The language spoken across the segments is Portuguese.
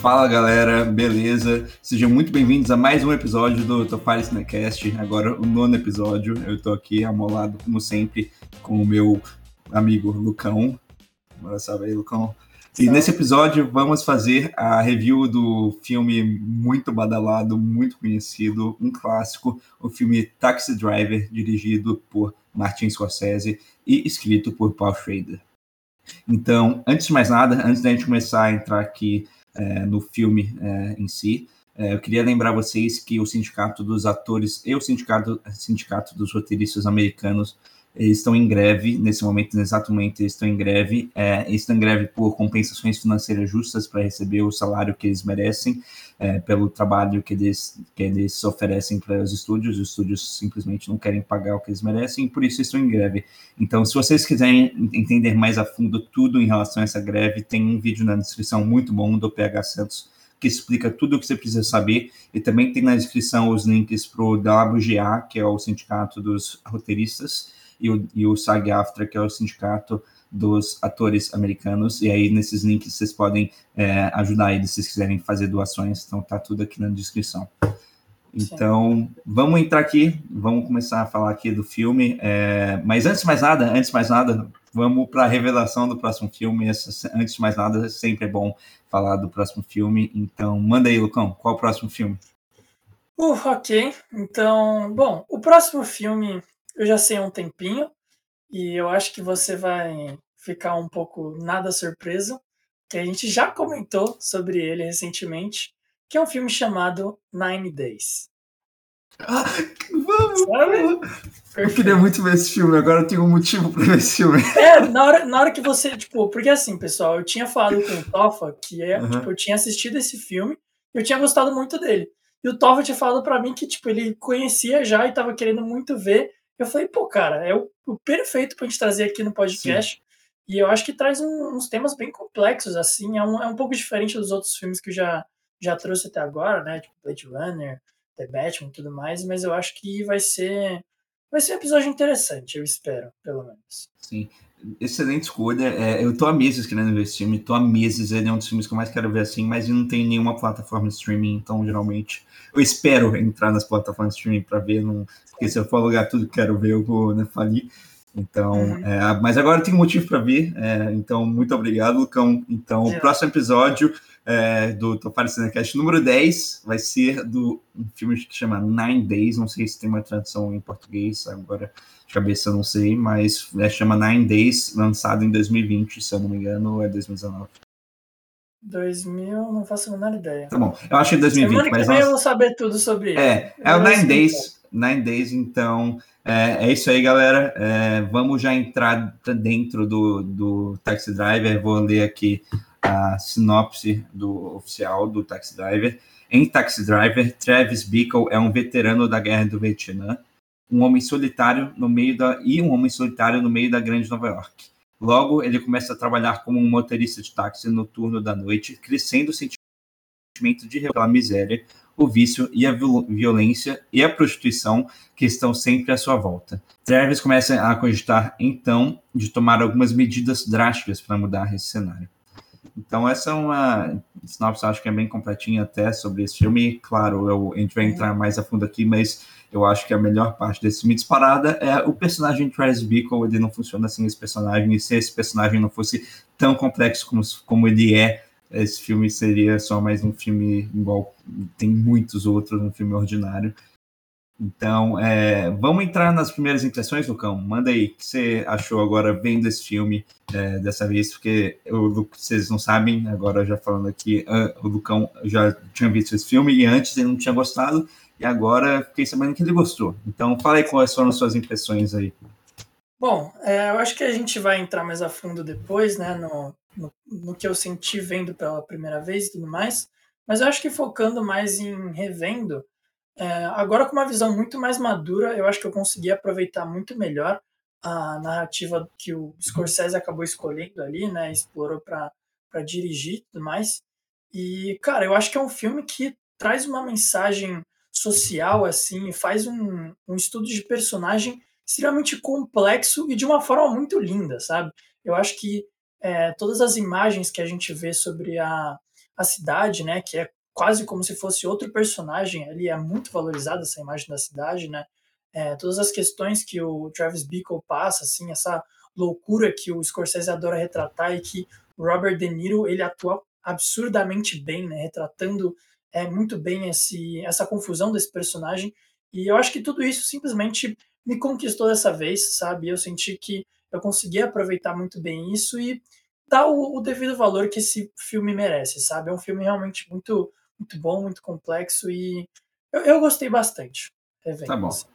Fala galera, beleza? Sejam muito bem-vindos a mais um episódio do Topari Cinecast, agora o nono episódio. Eu tô aqui amolado, como sempre, com o meu amigo Lucão. Bora salve aí, Lucão. E nesse episódio vamos fazer a review do filme muito badalado, muito conhecido, um clássico, o filme Taxi Driver, dirigido por Martin Scorsese e escrito por Paul Schrader. Então, antes de mais nada, antes da gente começar a entrar aqui é, no filme é, em si. É, eu queria lembrar vocês que o Sindicato dos Atores e o Sindicato, Sindicato dos Roteiristas Americanos estão em greve, nesse momento, exatamente, estão em greve, é, estão em greve por compensações financeiras justas para receber o salário que eles merecem, é, pelo trabalho que eles, que eles oferecem para os estúdios, os estúdios simplesmente não querem pagar o que eles merecem, e por isso estão em greve. Então, se vocês quiserem entender mais a fundo tudo em relação a essa greve, tem um vídeo na descrição muito bom do PH Santos, que explica tudo o que você precisa saber, e também tem na descrição os links para o WGA, que é o Sindicato dos Roteiristas, e o, e o SAG-AFTRA, que é o Sindicato dos Atores Americanos, e aí nesses links vocês podem é, ajudar eles se quiserem fazer doações, então tá tudo aqui na descrição. Então, vamos entrar aqui, vamos começar a falar aqui do filme, é, mas antes de mais nada, antes de mais nada, vamos para a revelação do próximo filme. Essa, antes de mais nada, sempre é bom falar do próximo filme. Então, manda aí, Lucão, qual o próximo filme? Uh, ok. Então, bom, o próximo filme eu já sei há um tempinho e eu acho que você vai ficar um pouco nada surpreso, que a gente já comentou sobre ele recentemente, que é um filme chamado Nine Days. Ah, vamos! Sabe? Eu queria muito ver esse filme, agora eu tenho um motivo para ver esse filme. É, na hora, na hora que você, tipo, porque assim, pessoal, eu tinha falado com o Tofa que é, uhum. tipo, eu tinha assistido esse filme e eu tinha gostado muito dele. E o Tofa tinha falado para mim que, tipo, ele conhecia já e tava querendo muito ver. Eu falei, pô, cara, é o, o perfeito pra gente trazer aqui no podcast. Sim. E eu acho que traz um, uns temas bem complexos, assim. É um, é um pouco diferente dos outros filmes que eu já, já trouxe até agora, né? Tipo Blade Runner, The Batman e tudo mais. Mas eu acho que vai ser. Vai ser um episódio interessante, eu espero, pelo menos. Sim excelente escolha. É, eu tô há meses querendo ver esse filme, tô há meses, ele é um dos filmes que eu mais quero ver assim, mas não tem nenhuma plataforma de streaming, então geralmente eu espero entrar nas plataformas de streaming para ver, não, porque se eu for alugar tudo que quero ver, eu vou né, falir. Então, uhum. é, mas agora tem motivo para ver, é, então muito obrigado, Lucão. Então, o próximo episódio é, do Topari Cinecast número 10 vai ser do um filme que chama Nine Days, não sei se tem uma tradução em português, agora de cabeça eu não sei, mas é, chama Nine Days, lançado em 2020, se eu não me engano, é 2019. 2000, não faço a menor ideia. Tá bom, eu acho que é 2020. Semana mas que vem eu vou saber tudo sobre ele. É, é o Nine Days, Nine Days, então é, é isso aí, galera. É, vamos já entrar dentro do, do Taxi Driver. Vou ler aqui a sinopse do oficial do Taxi Driver. Em Taxi Driver, Travis Bickle é um veterano da Guerra do Vietnã, um homem solitário no meio da e um homem solitário no meio da grande Nova York. Logo, ele começa a trabalhar como um motorista de táxi no turno da noite, crescendo o sentimento de pela miséria, o vício e a violência e a prostituição que estão sempre à sua volta. Travis começa a cogitar, então, de tomar algumas medidas drásticas para mudar esse cenário. Então, essa é uma sinopse, acho que é bem completinha até sobre esse filme. Claro, eu, a gente vai entrar mais a fundo aqui, mas eu acho que a melhor parte desse filme disparada é o personagem Travis Bickle, ele não funciona sem esse personagem, e se esse personagem não fosse tão complexo como, como ele é, esse filme seria só mais um filme igual tem muitos outros, um filme ordinário. Então, é, vamos entrar nas primeiras impressões, Lucão. Manda aí, o que você achou agora vendo esse filme é, dessa vez? Porque eu, vocês não sabem, agora já falando aqui, uh, o Lucão já tinha visto esse filme e antes ele não tinha gostado, e agora fiquei sabendo que ele gostou. Então, fala aí quais foram as suas impressões aí. Bom, é, eu acho que a gente vai entrar mais a fundo depois, né, no, no, no que eu senti vendo pela primeira vez e tudo mais, mas eu acho que focando mais em revendo, é, agora com uma visão muito mais madura, eu acho que eu consegui aproveitar muito melhor a narrativa que o Scorsese acabou escolhendo ali, né? Explorou para dirigir e tudo mais. E, cara, eu acho que é um filme que traz uma mensagem social, assim, faz um, um estudo de personagem extremamente complexo e de uma forma muito linda, sabe? Eu acho que é, todas as imagens que a gente vê sobre a, a cidade, né, que é quase como se fosse outro personagem ali, é muito valorizada essa imagem da cidade, né, é, todas as questões que o Travis Bickle passa, assim, essa loucura que o Scorsese adora retratar e que o Robert De Niro, ele atua absurdamente bem, né, retratando é, muito bem esse, essa confusão desse personagem, e eu acho que tudo isso simplesmente me conquistou dessa vez, sabe, eu senti que eu consegui aproveitar muito bem isso e dar o, o devido valor que esse filme merece, sabe, é um filme realmente muito, muito bom, muito complexo e eu, eu gostei bastante. Tá bom. Assim.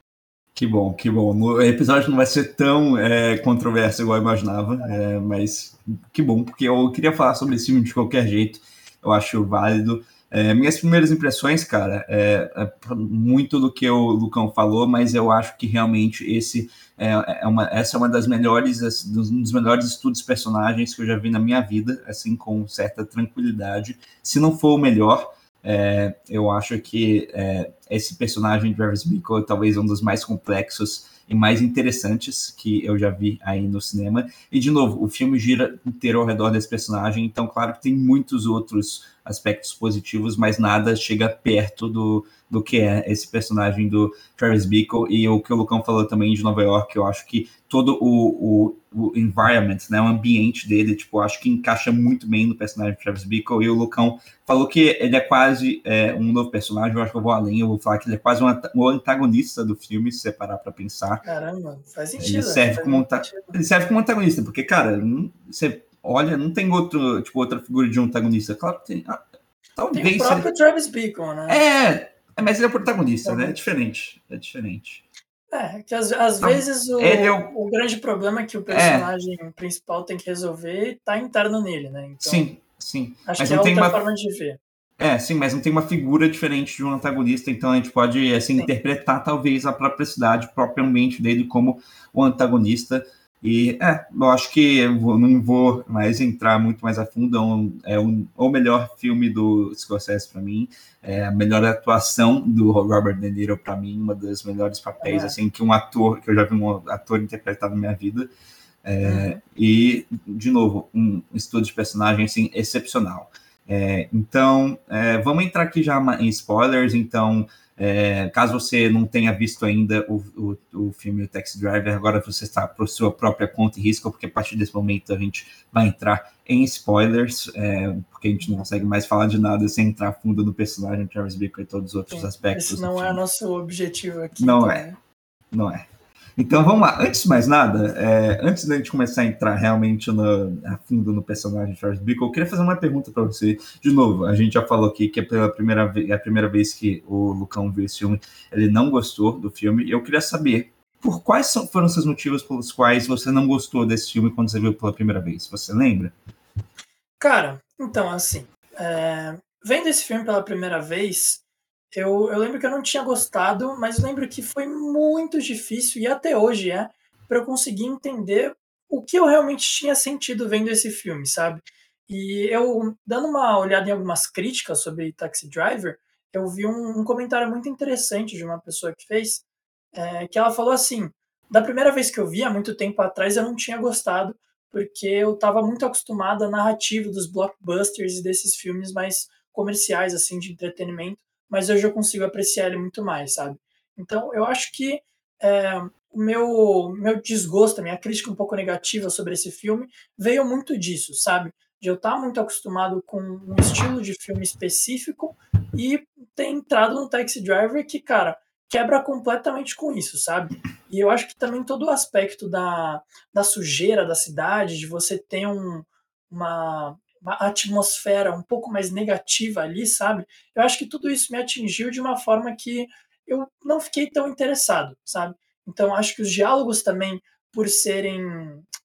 Que bom, que bom. O episódio não vai ser tão é, controverso igual eu imaginava, é, mas que bom, porque eu queria falar sobre esse filme de qualquer jeito, eu acho válido. É, minhas primeiras impressões, cara, é, é, muito do que o Lucão falou, mas eu acho que realmente esse é, é uma, essa é uma das melhores, um dos melhores estudos personagens que eu já vi na minha vida, assim, com certa tranquilidade. Se não for o melhor, é, eu acho que é, esse personagem de Travis Bickle é talvez um dos mais complexos e mais interessantes que eu já vi aí no cinema. E, de novo, o filme gira inteiro ao redor desse personagem, então, claro que tem muitos outros aspectos positivos, mas nada chega perto do, do que é esse personagem do Travis Bickle e o que o Lucão falou também de Nova York, eu acho que todo o, o, o environment, né, o ambiente dele, tipo, acho que encaixa muito bem no personagem do Travis Bickle e o Lucão falou que ele é quase é, um novo personagem, eu acho que eu vou além, eu vou falar que ele é quase um, um antagonista do filme, se você parar pra pensar. Caramba, faz sentido. Ele serve, como, ele serve como antagonista, porque, cara, você olha, não tem outro, tipo, outra figura de um antagonista. Claro que tem. Ah, talvez. Tem o próprio Travis Beacon, né? É, é, mas ele é protagonista, né? É diferente. É diferente. É, que às, às então, vezes o, é o... o, grande problema é que o personagem é. principal tem que resolver tá interno nele, né? Então, sim, sim. Acho mas que é outra uma... forma de ver. É, sim, mas não tem uma figura diferente de um antagonista, então a gente pode assim, interpretar talvez a própria cidade, o próprio ambiente dele como o antagonista. E é, eu acho que eu não vou mais entrar muito mais a fundo. É, um, é um, o melhor filme do Scorsese para mim, é a melhor atuação do Robert De Niro para mim, uma das melhores papéis é. assim que um ator que eu já vi um ator interpretar na minha vida. É, uhum. E de novo, um estudo de personagem assim excepcional. É, então, é, vamos entrar aqui já em spoilers. Então, é, caso você não tenha visto ainda o, o, o filme O Taxi Driver, agora você está por sua própria conta e risco, porque a partir desse momento a gente vai entrar em spoilers, é, porque a gente não consegue mais falar de nada sem entrar fundo no personagem Travis Bickle e todos os outros Sim, aspectos. Esse não é nosso objetivo aqui. Não é. Não é. Então vamos lá. Antes de mais nada, é, antes da gente começar a entrar realmente no, a fundo no personagem Charles Bickle, eu queria fazer uma pergunta para você. De novo, a gente já falou aqui que é pela primeira vez, é a primeira vez que o Lucão viu esse filme, ele não gostou do filme. Eu queria saber por quais são, foram os motivos pelos quais você não gostou desse filme quando você viu pela primeira vez. Você lembra? Cara, então assim, é, vendo esse filme pela primeira vez, eu, eu lembro que eu não tinha gostado, mas lembro que foi muito difícil, e até hoje é, para eu conseguir entender o que eu realmente tinha sentido vendo esse filme, sabe? E eu, dando uma olhada em algumas críticas sobre Taxi Driver, eu vi um, um comentário muito interessante de uma pessoa que fez, é, que ela falou assim: da primeira vez que eu vi, há muito tempo atrás, eu não tinha gostado, porque eu estava muito acostumado à narrativa dos blockbusters e desses filmes mais comerciais, assim, de entretenimento mas hoje eu consigo apreciar ele muito mais, sabe? Então, eu acho que é, o meu, meu desgosto, a minha crítica um pouco negativa sobre esse filme veio muito disso, sabe? De eu estar muito acostumado com um estilo de filme específico e ter entrado no Taxi Driver que, cara, quebra completamente com isso, sabe? E eu acho que também todo o aspecto da, da sujeira da cidade, de você ter um, uma, uma atmosfera um pouco mais negativa ali, sabe? Eu acho que tudo isso me atingiu de uma forma que eu não fiquei tão interessado, sabe? Então acho que os diálogos também, por serem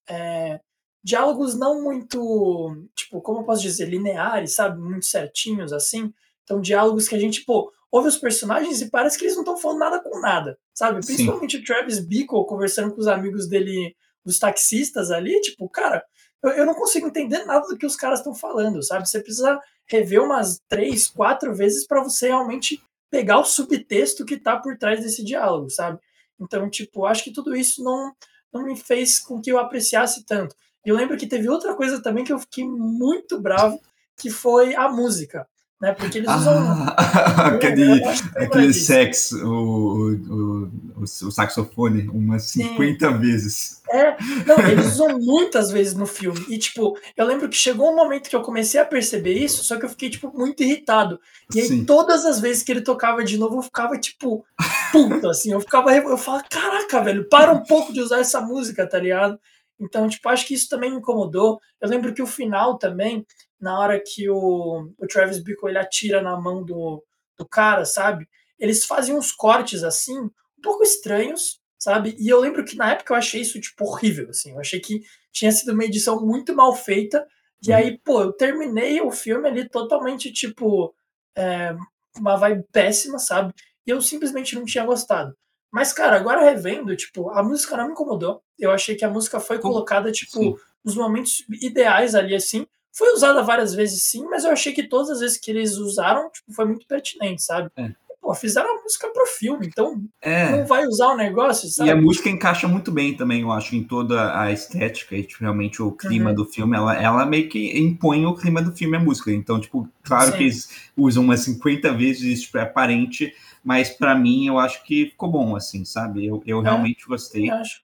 é, diálogos não muito, tipo, como eu posso dizer, lineares, sabe? Muito certinhos assim. Então diálogos que a gente, pô, ouve os personagens e parece que eles não estão falando nada com nada, sabe? Principalmente Sim. o Travis Bickle conversando com os amigos dele, os taxistas ali, tipo, cara, eu, eu não consigo entender nada do que os caras estão falando, sabe? Você precisa rever umas três, quatro vezes para você realmente pegar o subtexto que tá por trás desse diálogo, sabe? Então, tipo, acho que tudo isso não, não me fez com que eu apreciasse tanto. E eu lembro que teve outra coisa também que eu fiquei muito bravo, que foi a música. Né? Porque eles usam. Ah, aquele, aquele sex, o, o, o, o, saxofone, umas 50 Sim. vezes. É, não, eles usam muitas vezes no filme. E, tipo, eu lembro que chegou um momento que eu comecei a perceber isso, só que eu fiquei, tipo, muito irritado. E aí, Sim. todas as vezes que ele tocava de novo, eu ficava, tipo, puta, assim. Eu ficava. Eu falava, caraca, velho, para um pouco de usar essa música, tá ligado? Então, tipo, acho que isso também me incomodou. Eu lembro que o final também, na hora que o, o Travis Bickle ele atira na mão do, do cara, sabe? Eles fazem uns cortes assim, um pouco estranhos, sabe? E eu lembro que na época eu achei isso, tipo, horrível, assim. Eu achei que tinha sido uma edição muito mal feita. E uhum. aí, pô, eu terminei o filme ali totalmente, tipo, é, uma vibe péssima, sabe? E eu simplesmente não tinha gostado. Mas, cara, agora revendo, tipo, a música não me incomodou. Eu achei que a música foi colocada, tipo, sim. nos momentos ideais ali, assim. Foi usada várias vezes, sim, mas eu achei que todas as vezes que eles usaram, tipo, foi muito pertinente, sabe? É. Pô, fizeram a música pro filme, então é. não vai usar o negócio, sabe? E a música encaixa muito bem também, eu acho, em toda a estética e tipo, realmente o clima uhum. do filme. Ela, ela meio que impõe o clima do filme, a música. Então, tipo, claro sim. que eles usam umas 50 vezes, tipo, é aparente mas para mim eu acho que ficou bom, assim, sabe? Eu, eu é, realmente gostei. Eu acho.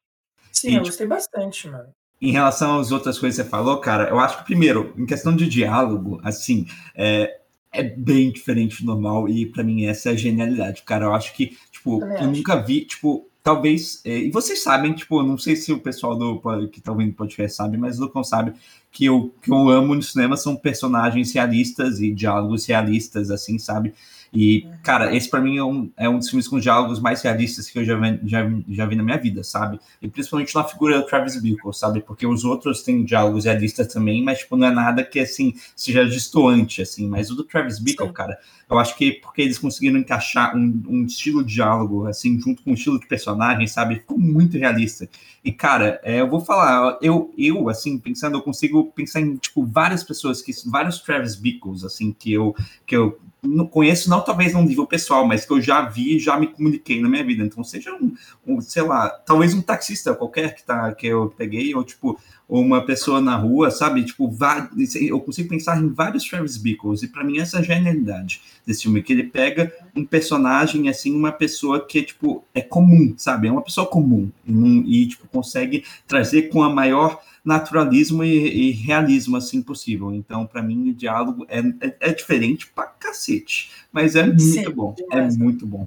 Sim, e, eu gostei bastante, mano. Em relação às outras coisas que você falou, cara, eu acho que, primeiro, em questão de diálogo, assim, é, é bem diferente do normal, e para mim essa é a genialidade, cara. Eu acho que, tipo, eu, eu nunca vi, tipo, talvez. É, e vocês sabem, tipo, não sei se o pessoal do que tá ouvindo o podcast sabe, mas o Lucão sabe que eu, que eu amo no cinema são personagens realistas e diálogos realistas, assim, sabe? E, cara, esse para mim é um, é um dos filmes com diálogos mais realistas que eu já vi, já, já vi na minha vida, sabe? E principalmente na figura do Travis Bickle, sabe? Porque os outros têm diálogos realistas também, mas, tipo, não é nada que, assim, seja distoante, assim. Mas o do Travis Bickle, Sim. cara, eu acho que porque eles conseguiram encaixar um, um estilo de diálogo, assim, junto com um estilo de personagem, sabe? Ficou muito realista. E, cara, é, eu vou falar, eu, eu, assim, pensando, eu consigo pensar em, tipo, várias pessoas, que vários Travis Bickles, assim, que eu, que eu não conheço, não talvez num nível pessoal, mas que eu já vi já me comuniquei na minha vida. Então, seja um, um sei lá, talvez um taxista qualquer que, tá, que eu peguei, ou tipo, uma pessoa na rua, sabe? Tipo, eu consigo pensar em vários Travis Bickles, e para mim essa é a genialidade desse filme, que ele pega um personagem, assim, uma pessoa que, tipo, é comum, sabe? É uma pessoa comum, e, tipo, consegue trazer com a maior naturalismo e, e realismo assim possível. Então, para mim, o diálogo é, é, é, diferente pra cacete, mas é muito Sim, bom. É é muito bom.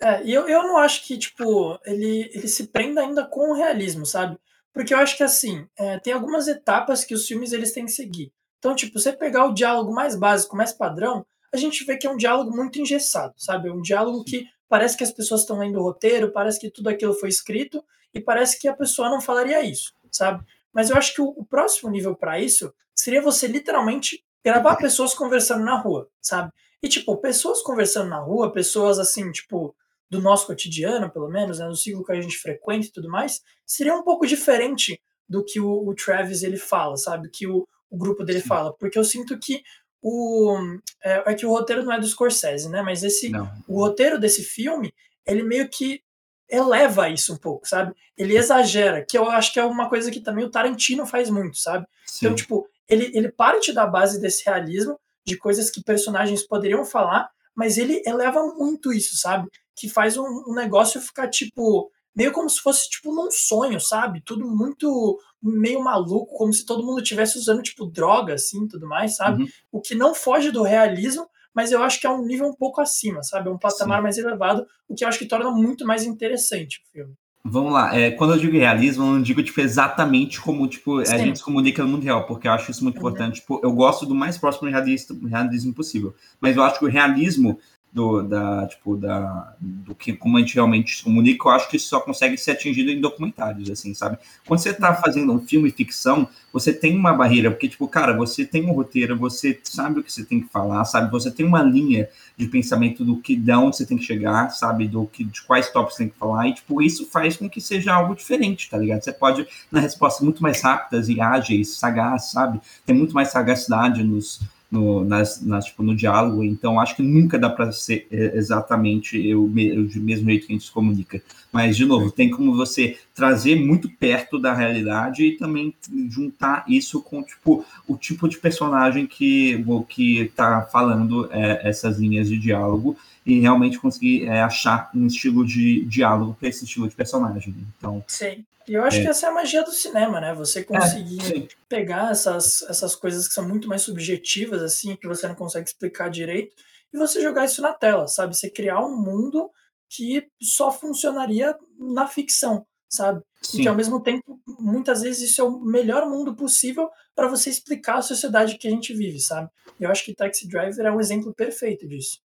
É, e eu, eu não acho que, tipo, ele, ele se prenda ainda com o realismo, sabe? Porque eu acho que, assim, é, tem algumas etapas que os filmes eles têm que seguir. Então, tipo, você pegar o diálogo mais básico, mais padrão, a gente vê que é um diálogo muito engessado, sabe? É um diálogo que parece que as pessoas estão lendo o roteiro, parece que tudo aquilo foi escrito e parece que a pessoa não falaria isso, sabe? Mas eu acho que o, o próximo nível para isso seria você literalmente gravar pessoas conversando na rua, sabe? E, tipo, pessoas conversando na rua, pessoas assim, tipo, do nosso cotidiano, pelo menos, né, do ciclo que a gente frequenta e tudo mais, seria um pouco diferente do que o, o Travis ele fala, sabe? Que o, o grupo dele Sim. fala. Porque eu sinto que o. É, é, que o roteiro não é do Scorsese, né? Mas esse. Não. O roteiro desse filme, ele meio que eleva isso um pouco, sabe? Ele exagera, que eu acho que é uma coisa que também o Tarantino faz muito, sabe? Então, Sim. Então, tipo, ele, ele parte da base desse realismo, de coisas que personagens poderiam falar, mas ele eleva muito isso, sabe? Que faz um, um negócio ficar, tipo, meio como se fosse, tipo, num sonho, sabe? Tudo muito meio maluco, como se todo mundo estivesse usando, tipo, droga, assim, tudo mais, sabe? Uhum. O que não foge do realismo, mas eu acho que é um nível um pouco acima, sabe? É um patamar Sim. mais elevado, o que eu acho que torna muito mais interessante o filme. Vamos lá, é, quando eu digo realismo, eu não digo tipo, exatamente como tipo, a gente se comunica no mundo real, porque eu acho isso muito uhum. importante. Tipo, eu gosto do mais próximo realismo, realismo possível, mas eu acho que o realismo do, da, tipo, da, do que como a gente realmente se comunica, eu acho que isso só consegue ser atingido em documentários, assim, sabe? Quando você está fazendo um filme ficção, você tem uma barreira, porque, tipo, cara, você tem um roteiro, você sabe o que você tem que falar, sabe? Você tem uma linha de pensamento do que, de onde você tem que chegar, sabe? Do que, de quais tópicos você tem que falar, e, tipo, isso faz com que seja algo diferente, tá ligado? Você pode, na resposta muito mais rápidas e ágeis, sagaz, sabe? Tem muito mais sagacidade nos, no, nas, nas, tipo, no diálogo, então acho que nunca dá para ser é, exatamente o, mesmo jeito que a gente se comunica. Mas, de novo, tem como você trazer muito perto da realidade e também juntar isso com tipo, o tipo de personagem que que está falando é, essas linhas de diálogo e realmente conseguir é, achar um estilo de diálogo para esse estilo de personagem. Então, Sim. E eu acho é. que essa é a magia do cinema, né? Você é, conseguir é, pegar essas, essas coisas que são muito mais subjetivas, assim, que você não consegue explicar direito, e você jogar isso na tela, sabe? Você criar um mundo que só funcionaria na ficção, sabe? Sim. E que ao mesmo tempo, muitas vezes, isso é o melhor mundo possível para você explicar a sociedade que a gente vive, sabe? E eu acho que Taxi Driver é um exemplo perfeito disso.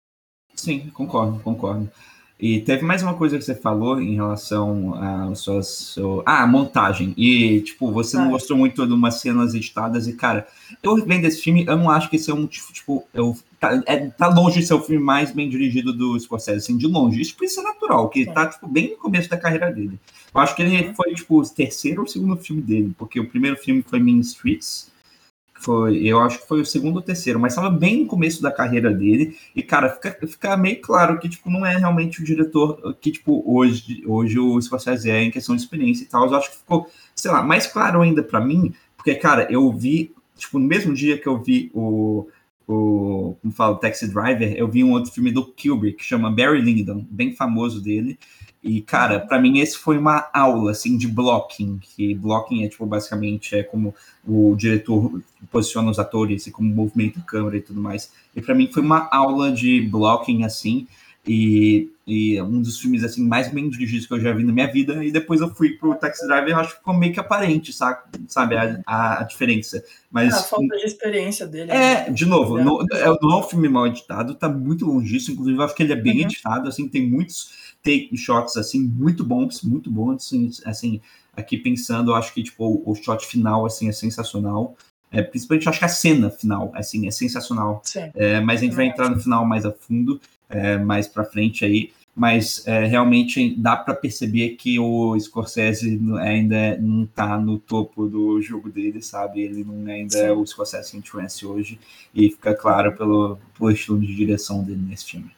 Sim, concordo, concordo. E teve mais uma coisa que você falou em relação a suas. Seu... Ah, montagem. E, tipo, você ah. não gostou muito de umas cenas editadas. E, cara, eu vendo esse filme, eu não acho que esse é um tipo. Eu, tá, é, tá longe de ser o filme mais bem dirigido do Scorsese, assim, de longe. Isso, isso é natural, que tá, tipo, bem no começo da carreira dele. Eu acho que ele foi, tipo, o terceiro ou segundo filme dele, porque o primeiro filme foi Mean Streets. Foi, eu acho que foi o segundo ou terceiro, mas estava bem no começo da carreira dele. E, cara, fica, fica meio claro que, tipo, não é realmente o diretor que, tipo, hoje, hoje o Scorsese é em questão de experiência e tal. Eu acho que ficou, sei lá, mais claro ainda para mim, porque, cara, eu vi, tipo, no mesmo dia que eu vi o, o como fala, o Taxi Driver, eu vi um outro filme do Kubrick, que chama Barry Lyndon, bem famoso dele. E, cara, para mim esse foi uma aula, assim, de blocking, que blocking é, tipo, basicamente é como o diretor posiciona os atores e como movimenta a câmera e tudo mais. E para mim foi uma aula de blocking, assim, e, e, um dos filmes, assim, mais bem dirigidos que eu já vi na minha vida. E depois eu fui pro Taxi Driver e acho que ficou meio que aparente, sabe, sabe a, a, a diferença. Mas, a falta de experiência dele. É, né? de novo, é. não, é, não é um filme mal editado, tá muito longe disso. Inclusive, eu acho que ele é bem uhum. editado, assim, tem muitos take shots assim muito bons, muito bons, assim, assim aqui pensando, eu acho que tipo o shot final assim é sensacional. É, principalmente acho que a cena final assim é sensacional. É, mas a gente vai entrar no final mais a fundo, é, mais para frente aí. Mas é, realmente dá para perceber que o Scorsese ainda não está no topo do jogo dele, sabe? Ele não ainda é Sim. é o Scorsese que a gente conhece hoje. E fica claro pelo, pelo estilo de direção dele nesse filme.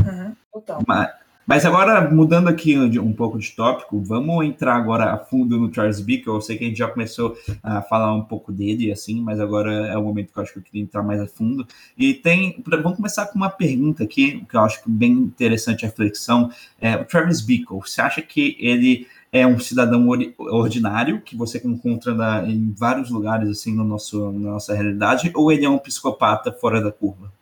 Uhum, total. Mas, mas agora, mudando aqui um pouco de tópico, vamos entrar agora a fundo no Charles Bickle. Eu sei que a gente já começou a falar um pouco dele, assim, mas agora é o momento que eu acho que eu queria entrar mais a fundo. E tem. Vamos começar com uma pergunta aqui, que eu acho bem interessante a reflexão. É, o Travis Bickle, você acha que ele é um cidadão ordinário que você encontra na, em vários lugares assim no nosso, na nossa realidade, ou ele é um psicopata fora da curva?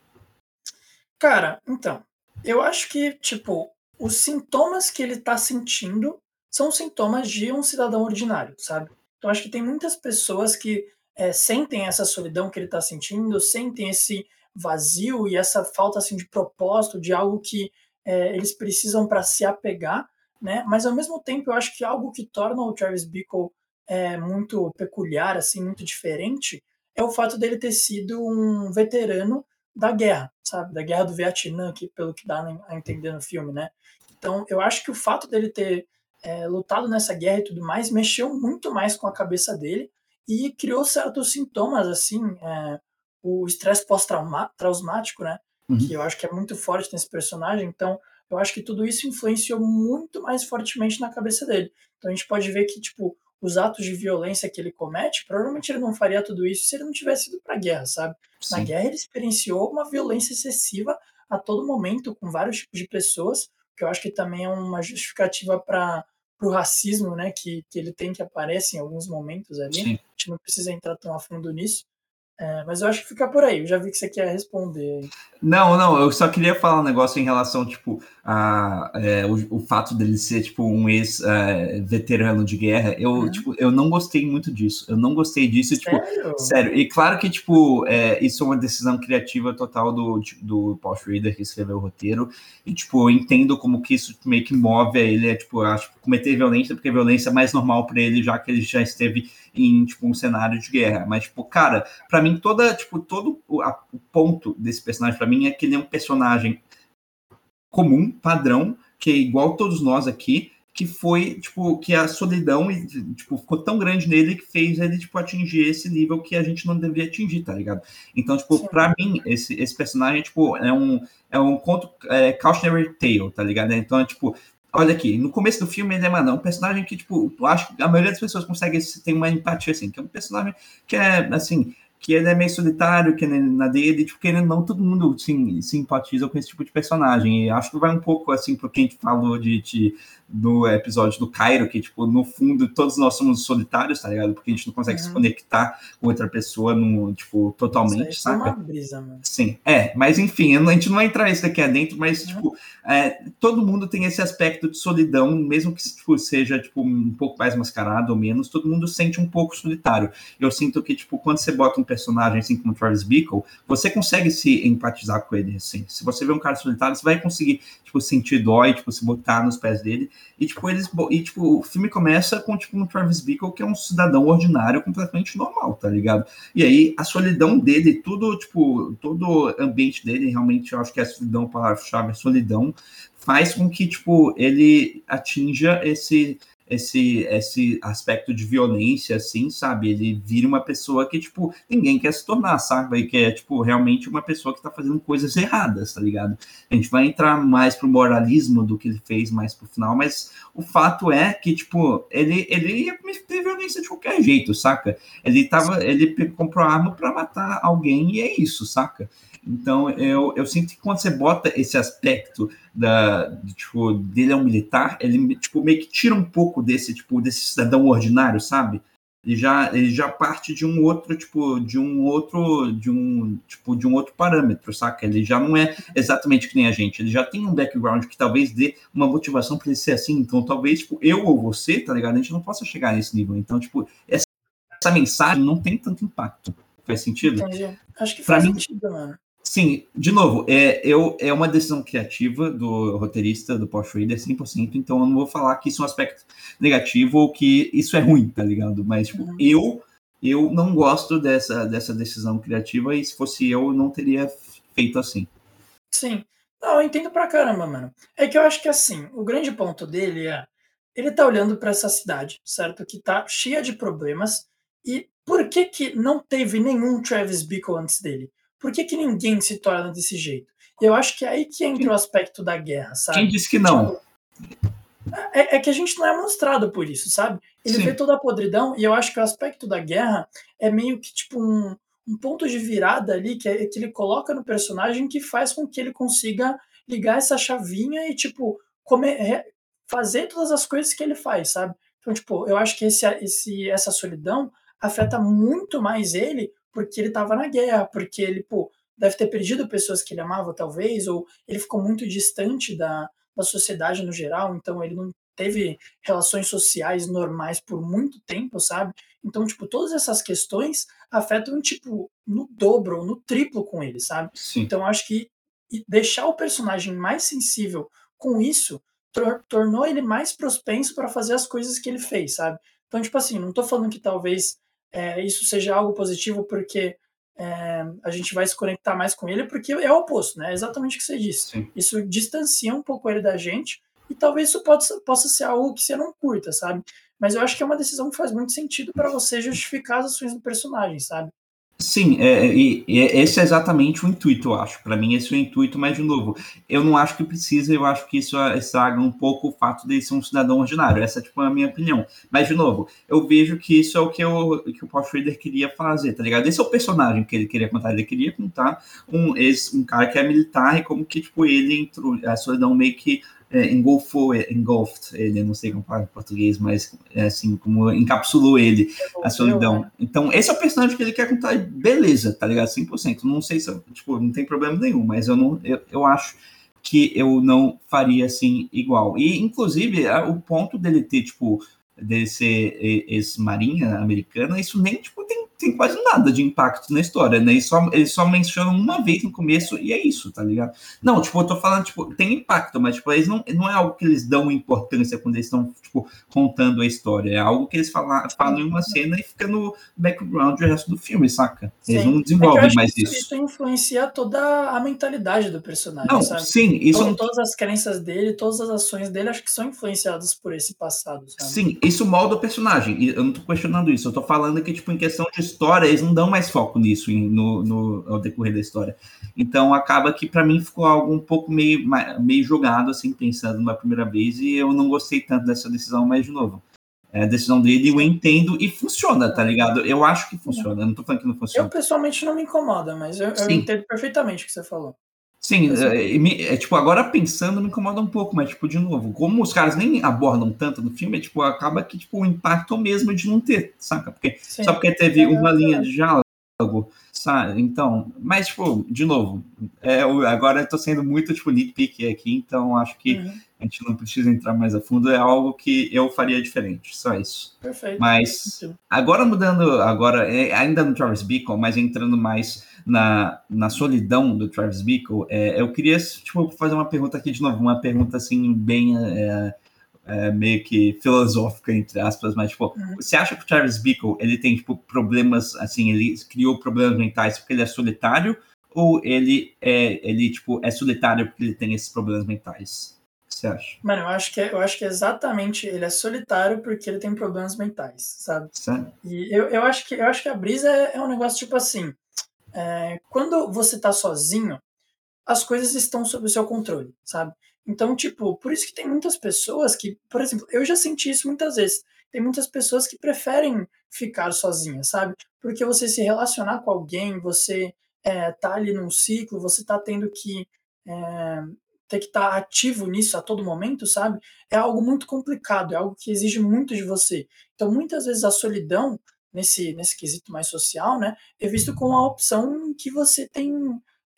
Cara, então, eu acho que, tipo, os sintomas que ele está sentindo são sintomas de um cidadão ordinário, sabe? Então acho que tem muitas pessoas que é, sentem essa solidão que ele está sentindo, sentem esse vazio e essa falta assim de propósito, de algo que é, eles precisam para se apegar, né? Mas ao mesmo tempo eu acho que algo que torna o Travis Bickle é, muito peculiar, assim, muito diferente, é o fato dele ter sido um veterano da guerra, sabe? Da guerra do Vietnã, que pelo que dá a entender no filme, né? Então, eu acho que o fato dele ter é, lutado nessa guerra e tudo mais mexeu muito mais com a cabeça dele e criou certos sintomas, assim, é, o estresse pós-traumático, né? Uhum. Que eu acho que é muito forte nesse personagem. Então, eu acho que tudo isso influenciou muito mais fortemente na cabeça dele. Então, a gente pode ver que, tipo, os atos de violência que ele comete, provavelmente ele não faria tudo isso se ele não tivesse ido para a guerra, sabe? Sim. Na guerra ele experienciou uma violência excessiva a todo momento com vários tipos de pessoas, que eu acho que também é uma justificativa para o racismo, né, que, que ele tem que aparece em alguns momentos ali. Sim. A gente não precisa entrar tão a fundo nisso, é, mas eu acho que fica por aí. Eu já vi que você quer responder. Não, não, eu só queria falar um negócio em relação, tipo, a, é, o, o, fato dele ser, tipo, um ex-veterano é, de guerra. Eu, uhum. tipo, eu não gostei muito disso. Eu não gostei disso, tipo, sério? tipo, sério. E claro que, tipo, é, isso é uma decisão criativa total do, do Paul Schrader, que escreveu o roteiro. E, tipo, eu entendo como que isso meio que move ele, é, tipo, acho cometer violência, porque a violência é mais normal para ele, já que ele já esteve em tipo um cenário de guerra. Mas tipo, cara, para mim toda tipo todo o, a, o ponto desse personagem para mim é que ele é um personagem comum, padrão, que é igual todos nós aqui, que foi, tipo, que a solidão, tipo, ficou tão grande nele que fez ele, tipo, atingir esse nível que a gente não deveria atingir, tá ligado? Então, tipo, Sim. pra mim, esse, esse personagem, tipo, é um, é um conto é, cautionary tale, tá ligado? Então, é, tipo, olha aqui, no começo do filme ele é, mano, é um personagem que, tipo, eu acho que a maioria das pessoas consegue ter uma empatia, assim, que é um personagem que é, assim, que ele é meio solitário, que é na dele, tipo, não, todo mundo sim, simpatiza com esse tipo de personagem. E acho que vai um pouco assim pro que a gente falou de, de do episódio do Cairo, que, tipo, no fundo, todos nós somos solitários, tá ligado? Porque a gente não consegue uhum. se conectar com outra pessoa, no, tipo, totalmente, Isso saca? É uma brisa, mano. Sim, é, mas enfim, a gente não vai entrar isso daqui adentro, mas, uhum. tipo, é, todo mundo tem esse aspecto de solidão, mesmo que tipo, seja, tipo, um pouco mais mascarado ou menos, todo mundo sente um pouco solitário. Eu sinto que, tipo, quando você bota um personagem assim como Travis Bickle, você consegue se empatizar com ele, assim. Se você vê um cara solitário, você vai conseguir, tipo, sentir dó e, tipo, se botar nos pés dele. E, tipo, eles. E, tipo, o filme começa com, tipo, um Travis Bickle que é um cidadão ordinário completamente normal, tá ligado? E aí, a solidão dele, tudo, tipo, todo ambiente dele, realmente, eu acho que é a solidão, a palavra-chave é solidão, faz com que, tipo, ele atinja esse esse, esse aspecto de violência, assim, sabe? Ele vira uma pessoa que, tipo, ninguém quer se tornar, sabe? E que é, tipo, realmente uma pessoa que tá fazendo coisas erradas, tá ligado? A gente vai entrar mais pro moralismo do que ele fez mais pro final, mas o fato é que, tipo, ele, ele ia ter violência de qualquer jeito, saca? Ele tava, ele comprou arma para matar alguém e é isso, saca? Então, eu, eu sinto que quando você bota esse aspecto da, de, tipo, dele é um militar, ele tipo, meio que tira um pouco desse, tipo, desse cidadão ordinário, sabe? Ele já, ele já parte de um outro, tipo, de um outro, de um, tipo, de um outro parâmetro, saca? Ele já não é exatamente que nem a gente, ele já tem um background que talvez dê uma motivação para ele ser assim, então talvez, tipo, eu ou você, tá ligado? A gente não possa chegar nesse nível. Então, tipo, essa, essa mensagem não tem tanto impacto. Faz sentido? Entendi. Acho que faz pra sentido, mim, mano. Sim, de novo, é, eu, é uma decisão criativa do roteirista, do Porsche Reader, 100%, então eu não vou falar que isso é um aspecto negativo ou que isso é ruim, tá ligado? Mas, tipo, uhum. eu, eu não gosto dessa, dessa decisão criativa e se fosse eu, não teria feito assim. Sim. Não, eu entendo pra caramba, mano. É que eu acho que, assim, o grande ponto dele é, ele tá olhando para essa cidade, certo? Que tá cheia de problemas e por que que não teve nenhum Travis Bickle antes dele? Por que, que ninguém se torna desse jeito? Eu acho que é aí que entra o aspecto da guerra, sabe? Quem disse que não? É, é, que a gente não é mostrado por isso, sabe? Ele Sim. vê toda a podridão e eu acho que o aspecto da guerra é meio que tipo um, um ponto de virada ali que, é, que ele coloca no personagem que faz com que ele consiga ligar essa chavinha e, tipo, comer, fazer todas as coisas que ele faz, sabe? Então, tipo, eu acho que esse, esse, essa solidão afeta muito mais ele porque ele estava na guerra, porque ele, pô, deve ter perdido pessoas que ele amava, talvez, ou ele ficou muito distante da, da sociedade no geral, então ele não teve relações sociais normais por muito tempo, sabe? Então, tipo, todas essas questões afetam, tipo, no dobro ou no triplo com ele, sabe? Sim. Então, acho que deixar o personagem mais sensível com isso tor tornou ele mais propenso para fazer as coisas que ele fez, sabe? Então, tipo assim, não tô falando que talvez é, isso seja algo positivo porque é, a gente vai se conectar mais com ele, porque é o oposto, né? É exatamente o que você disse. Sim. Isso distancia um pouco ele da gente e talvez isso pode, possa ser algo que você não curta, sabe? Mas eu acho que é uma decisão que faz muito sentido para você justificar as ações do personagem, sabe? Sim, é, e, e, esse é exatamente o intuito, eu acho. Para mim, esse é o intuito, mas, de novo, eu não acho que precisa, eu acho que isso estraga um pouco o fato de ser um cidadão ordinário. Essa é, tipo, a minha opinião. Mas, de novo, eu vejo que isso é o que, eu, que o Paul Schrader queria fazer, tá ligado? Esse é o personagem que ele queria contar. Ele queria contar um, esse, um cara que é militar e como que, tipo, ele entrou, a solidão meio que é, engolfou, é, engulfed ele, não sei como falar em português, mas é assim, como encapsulou ele, a solidão. Né? Então, esse é o personagem que ele quer contar, beleza, tá ligado? 100%. Não sei se, tipo, não tem problema nenhum, mas eu não, eu, eu acho que eu não faria assim igual. E, inclusive, o ponto dele ter, tipo, dele ser ex-marinha americana, isso nem, tipo, tem tem quase nada de impacto na história, né? Eles só, eles só mencionam uma vez no começo e é isso, tá ligado? Não, tipo, eu tô falando, tipo, tem impacto, mas, tipo, eles não, não é algo que eles dão importância quando eles estão, tipo, contando a história. É algo que eles falam, falam em uma cena e fica no background do resto do filme, saca? Eles sim. não desenvolvem é mais isso. Isso influencia toda a mentalidade do personagem, não, sabe? Sim, isso... Todo, todas as crenças dele, todas as ações dele, acho que são influenciadas por esse passado, sabe? Sim, isso molda o personagem. Eu não tô questionando isso. Eu tô falando que, tipo, em questão de história, eles não dão mais foco nisso no, no, ao decorrer da história. Então, acaba que, para mim, ficou algo um pouco meio, meio jogado, assim, pensando na primeira vez, e eu não gostei tanto dessa decisão, mas, de novo, é a decisão dele, eu entendo e funciona, tá ligado? Eu acho que funciona, eu não tô falando que não funciona. Eu, pessoalmente, não me incomoda, mas eu, eu entendo perfeitamente o que você falou. Sim, é, é, tipo, agora pensando me incomoda um pouco, mas, tipo, de novo, como os caras nem abordam tanto no filme, é, tipo, acaba que, tipo, o impacto mesmo de não ter, saca? Porque, Sim. só porque teve é, uma linha de diálogo, sabe? Então, mas, tipo, de novo, é, agora eu tô sendo muito, tipo, nitpick aqui, então acho que uhum. A gente não precisa entrar mais a fundo, é algo que eu faria diferente, só isso. Perfeito. Mas, agora mudando, agora, é, ainda no Travis Bickle, mas entrando mais na, na solidão do Travis Bickle, é, eu queria tipo, fazer uma pergunta aqui de novo, uma pergunta assim, bem é, é, meio que filosófica, entre aspas, mas tipo, uhum. você acha que o Travis Bickle ele tem tipo, problemas, assim, ele criou problemas mentais porque ele é solitário, ou ele é, ele, tipo, é solitário porque ele tem esses problemas mentais? Você acha? Mano, eu acho que é, eu acho que é exatamente ele é solitário porque ele tem problemas mentais, sabe? Sério? E eu, eu acho que eu acho que a brisa é, é um negócio tipo assim. É, quando você tá sozinho, as coisas estão sob o seu controle, sabe? Então, tipo, por isso que tem muitas pessoas que, por exemplo, eu já senti isso muitas vezes. Tem muitas pessoas que preferem ficar sozinhas, sabe? Porque você se relacionar com alguém, você é, tá ali num ciclo, você tá tendo que é, ter que estar tá ativo nisso a todo momento, sabe? É algo muito complicado, é algo que exige muito de você. Então, muitas vezes a solidão nesse, nesse quesito mais social, né, é visto como a opção que você tem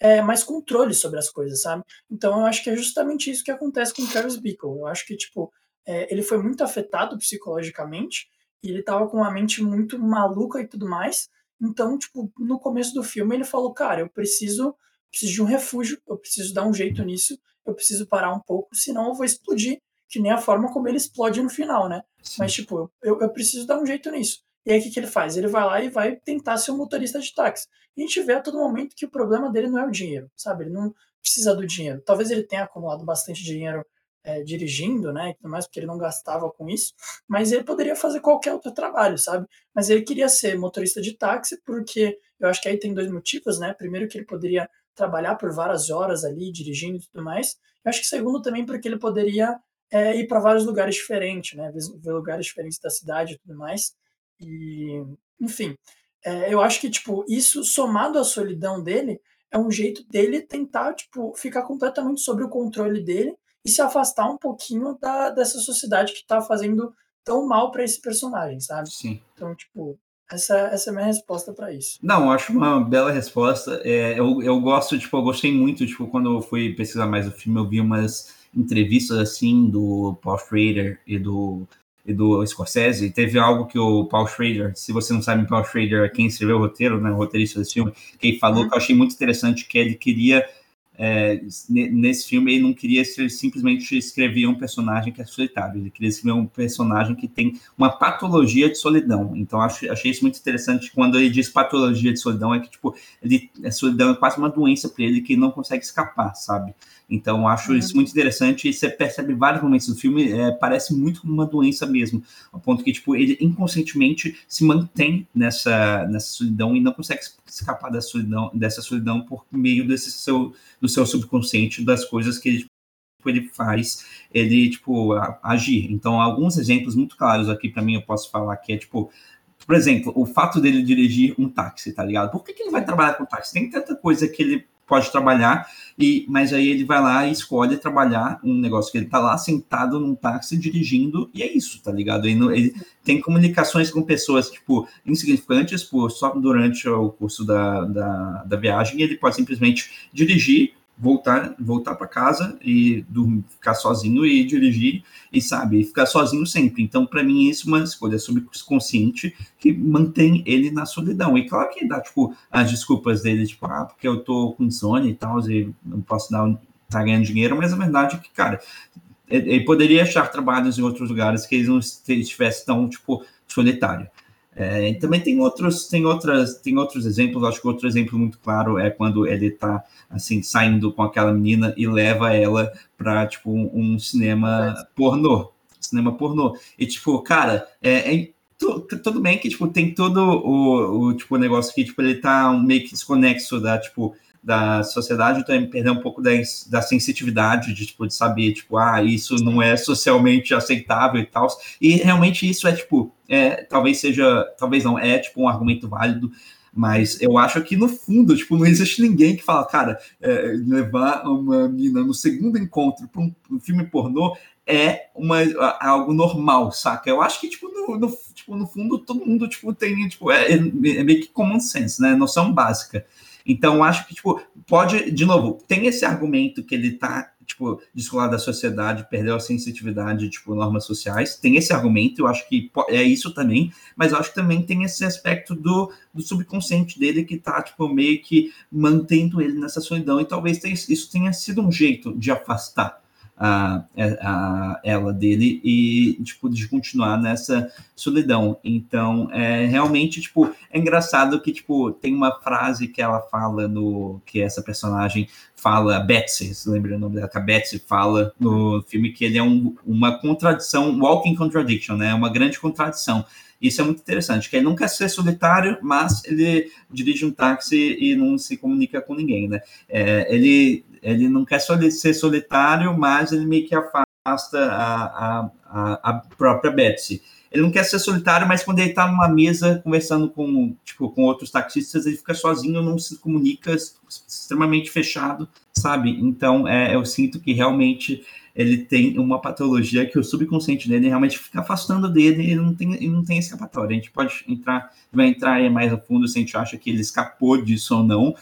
é, mais controle sobre as coisas, sabe? Então eu acho que é justamente isso que acontece com o Travis Bickle. Eu acho que, tipo, é, ele foi muito afetado psicologicamente e ele tava com uma mente muito maluca e tudo mais. Então, tipo, no começo do filme ele falou, cara, eu preciso, preciso de um refúgio, eu preciso dar um jeito nisso, eu preciso parar um pouco, senão eu vou explodir, que nem a forma como ele explode no final, né? Sim. Mas, tipo, eu, eu preciso dar um jeito nisso. E aí o que, que ele faz? Ele vai lá e vai tentar ser um motorista de táxi. E a gente vê a todo momento que o problema dele não é o dinheiro, sabe? Ele não precisa do dinheiro. Talvez ele tenha acumulado bastante dinheiro é, dirigindo, né, e tudo mais, porque ele não gastava com isso, mas ele poderia fazer qualquer outro trabalho, sabe? Mas ele queria ser motorista de táxi porque eu acho que aí tem dois motivos, né? Primeiro que ele poderia trabalhar por várias horas ali, dirigindo e tudo mais. Eu acho que segundo também porque ele poderia é, ir para vários lugares diferentes, né? Ver lugares diferentes da cidade e tudo mais. E, enfim, é, eu acho que, tipo, isso somado à solidão dele, é um jeito dele tentar, tipo, ficar completamente sobre o controle dele e se afastar um pouquinho da, dessa sociedade que tá fazendo tão mal para esse personagem, sabe? Sim. Então, tipo, essa, essa é a minha resposta para isso. Não, eu acho uma bela resposta. É, eu, eu gosto, tipo, eu gostei muito, tipo, quando eu fui pesquisar mais o filme, eu vi umas entrevistas, assim, do Paul Schrader e do e do Scorsese, teve algo que o Paul Schrader, se você não sabe, Paul Schrader é quem escreveu o roteiro, né, o roteirista desse filme, que ele falou uhum. que eu achei muito interessante, que ele queria, é, nesse filme, ele não queria ser, simplesmente escrever um personagem que é solitário, ele queria escrever um personagem que tem uma patologia de solidão. Então, acho, achei isso muito interessante quando ele diz patologia de solidão, é que, tipo, ele, a solidão é quase uma doença para ele que não consegue escapar, sabe? Então, acho uhum. isso muito interessante e você percebe vários momentos do filme, é, parece muito uma doença mesmo, ao ponto que, tipo, ele inconscientemente se mantém nessa, nessa solidão e não consegue escapar dessa solidão, dessa solidão por meio desse seu, do seu subconsciente, das coisas que ele, tipo, ele faz ele, tipo, agir. Então, alguns exemplos muito claros aqui para mim eu posso falar que é, tipo, por exemplo, o fato dele dirigir um táxi, tá ligado? Por que, que ele vai trabalhar com táxi? Tem tanta coisa que ele pode trabalhar, e mas aí ele vai lá e escolhe trabalhar um negócio que ele tá lá sentado num táxi dirigindo, e é isso, tá ligado? Ele, ele tem comunicações com pessoas, tipo, insignificantes, por, só durante o curso da, da, da viagem, ele pode simplesmente dirigir voltar voltar para casa e dormir, ficar sozinho e dirigir e sabe ficar sozinho sempre. Então para mim isso é uma escolha subconsciente que mantém ele na solidão. E claro que dá tipo as desculpas dele tipo ah porque eu tô com insônia e tal e não posso dar tá ganhando dinheiro mas a verdade é que cara ele poderia achar trabalhos em outros lugares que ele não estivesse tão tipo solitário é, também tem outros, tem outras, tem outros exemplos. Acho que outro exemplo muito claro é quando ele está assim saindo com aquela menina e leva ela para tipo um, um cinema é. pornô, cinema pornô. E tipo, cara, é, é tudo bem que tipo tem todo o, o tipo negócio que tipo ele tá meio que desconexo da tipo da sociedade também perder um pouco da, da sensitividade de, tipo, de saber, tipo, ah, isso não é socialmente aceitável e tal. E realmente isso é, tipo, é, talvez seja, talvez não, é, tipo, um argumento válido, mas eu acho que no fundo, tipo, não existe ninguém que fala, cara, é, levar uma menina no segundo encontro para um, um, filme pornô é uma, algo normal, saca? Eu acho que, tipo, no, no, tipo, no fundo, todo mundo, tipo, tem, tipo, é, é meio que common sense, né? Noção básica. Então, acho que, tipo, pode, de novo, tem esse argumento que ele tá, tipo, descolado da sociedade, perdeu a sensitividade, tipo, normas sociais, tem esse argumento, eu acho que é isso também, mas eu acho que também tem esse aspecto do, do subconsciente dele que tá, tipo, meio que mantendo ele nessa solidão, e talvez isso tenha sido um jeito de afastar a, a, ela dele e tipo de continuar nessa solidão. Então, é realmente tipo é engraçado que tipo tem uma frase que ela fala no que essa personagem fala Betsy, se lembra o nome dela? Que a Betsy fala no filme que ele é um, uma contradição, walking contradiction, né? Uma grande contradição. Isso é muito interessante, que ele não quer ser solitário, mas ele dirige um táxi e não se comunica com ninguém, né? É, ele ele não quer ser solitário, mas ele meio que afasta a, a, a própria Betsy. Ele não quer ser solitário, mas quando ele está numa mesa conversando com, tipo, com outros taxistas, ele fica sozinho, não se comunica, extremamente fechado, sabe? Então, é, eu sinto que realmente ele tem uma patologia que o subconsciente dele realmente fica afastando dele e não tem, ele não tem escapatória. A gente pode entrar, vai entrar mais a fundo se a gente acha que ele escapou disso ou não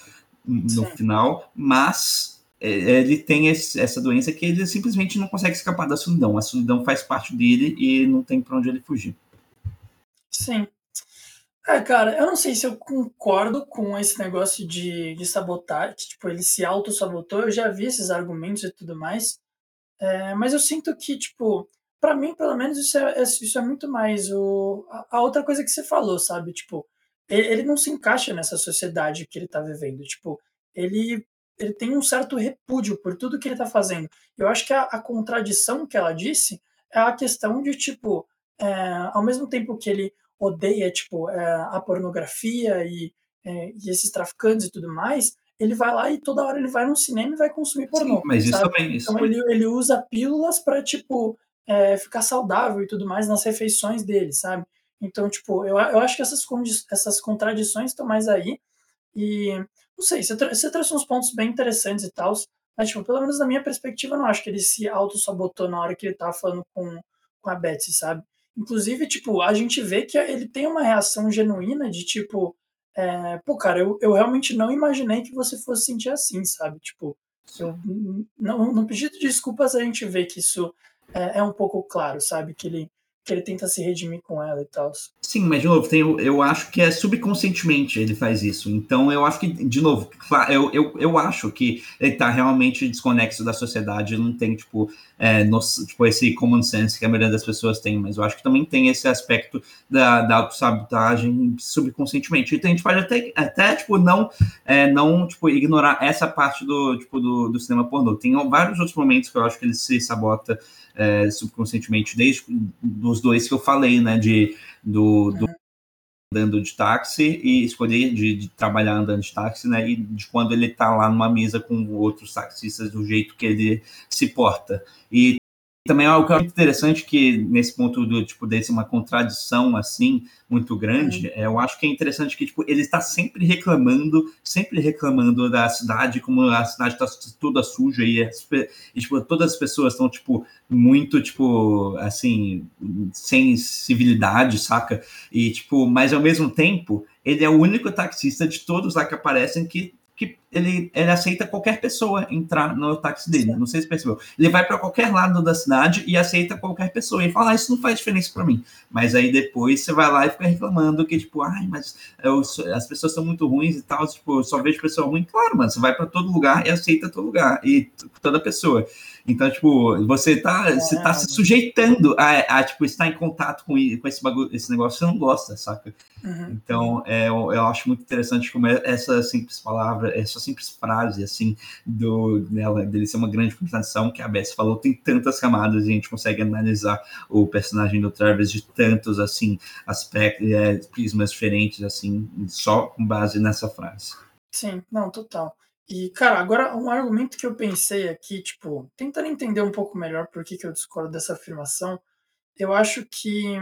no Sim. final, mas ele tem esse, essa doença que ele simplesmente não consegue escapar da solidão. A solidão faz parte dele e não tem para onde ele fugir. Sim. É, cara, eu não sei se eu concordo com esse negócio de, de sabotar, que, tipo, ele se auto-sabotou, eu já vi esses argumentos e tudo mais, é, mas eu sinto que, tipo, para mim, pelo menos, isso é, isso é muito mais o, a, a, outra coisa que você falou, sabe? Tipo, ele, ele não se encaixa nessa sociedade que ele tá vivendo, tipo, ele ele tem um certo repúdio por tudo que ele está fazendo. Eu acho que a, a, contradição que ela disse é a questão de, tipo, é, ao mesmo tempo que ele odeia, tipo, é, a pornografia e, é, e, esses traficantes e tudo mais, ele vai lá e toda hora ele vai no cinema e vai consumir pornô. Sim, mas isso também. Isso então ele, ele usa pílulas para, tipo, é, ficar saudável e tudo mais nas refeições dele, sabe? Então, tipo, eu, eu acho que essas, essas contradições estão mais aí. E não sei, você, tra você trouxe uns pontos bem interessantes e tal, mas, tipo, pelo menos na minha perspectiva, eu não acho que ele se auto-sabotou na hora que ele tava falando com, com a Betsy, sabe? Inclusive, tipo, a gente vê que ele tem uma reação genuína de, tipo, é, pô, cara, eu, eu realmente não imaginei que você fosse sentir assim, sabe? Tipo, eu, não, no pedido de desculpas a gente vê que isso é, é um pouco claro, sabe? Que ele que ele tenta se redimir com ela e tal. Sim, mas de novo, tem, eu acho que é subconscientemente ele faz isso. Então eu acho que, de novo, eu, eu, eu acho que ele tá realmente desconexo da sociedade, não tem, tipo, é, no, tipo, esse common sense que a maioria das pessoas tem, mas eu acho que também tem esse aspecto da, da autossabotagem subconscientemente. Então a gente pode até, até tipo, não, é, não tipo, ignorar essa parte do, tipo, do, do cinema pornô. Tem vários outros momentos que eu acho que ele se sabota é, subconscientemente, desde dos dois que eu falei, né? De, do, do andando de táxi e escolher de, de, trabalhar andando de táxi, né? E de quando ele tá lá numa mesa com outros taxistas, do jeito que ele se porta. E também é algo que é muito interessante que nesse ponto do tipo desse uma contradição assim muito grande, uhum. é, eu acho que é interessante que tipo ele está sempre reclamando, sempre reclamando da cidade como a cidade está toda suja e, e tipo todas as pessoas estão tipo muito tipo assim sem civilidade, saca? E tipo, mas ao mesmo tempo ele é o único taxista de todos lá que aparecem que que ele, ele aceita qualquer pessoa entrar no táxi dele. Não sei se percebeu. Ele vai para qualquer lado da cidade e aceita qualquer pessoa. E fala, ah, isso não faz diferença para mim. Mas aí depois você vai lá e fica reclamando que, tipo, ai, mas eu, as pessoas são muito ruins e tal. Tipo, eu só vejo pessoa ruim. Claro, mano, você vai para todo lugar e aceita todo lugar. E toda pessoa. Então, tipo, você tá, é. você tá se sujeitando a, a, tipo, estar em contato com, com esse, bagulho, esse negócio que você não gosta, saca? Uhum. Então, é, eu, eu, acho muito interessante como é essa simples palavra, essa simples frase, assim, do, dela, dele ser uma grande contradição, que a Bess falou, tem tantas camadas e a gente consegue analisar o personagem do Travis de tantos, assim, aspectos, é, prismas diferentes, assim, só com base nessa frase. Sim, não, total. E, cara, agora um argumento que eu pensei aqui, tipo, tentando entender um pouco melhor por que, que eu discordo dessa afirmação, eu acho que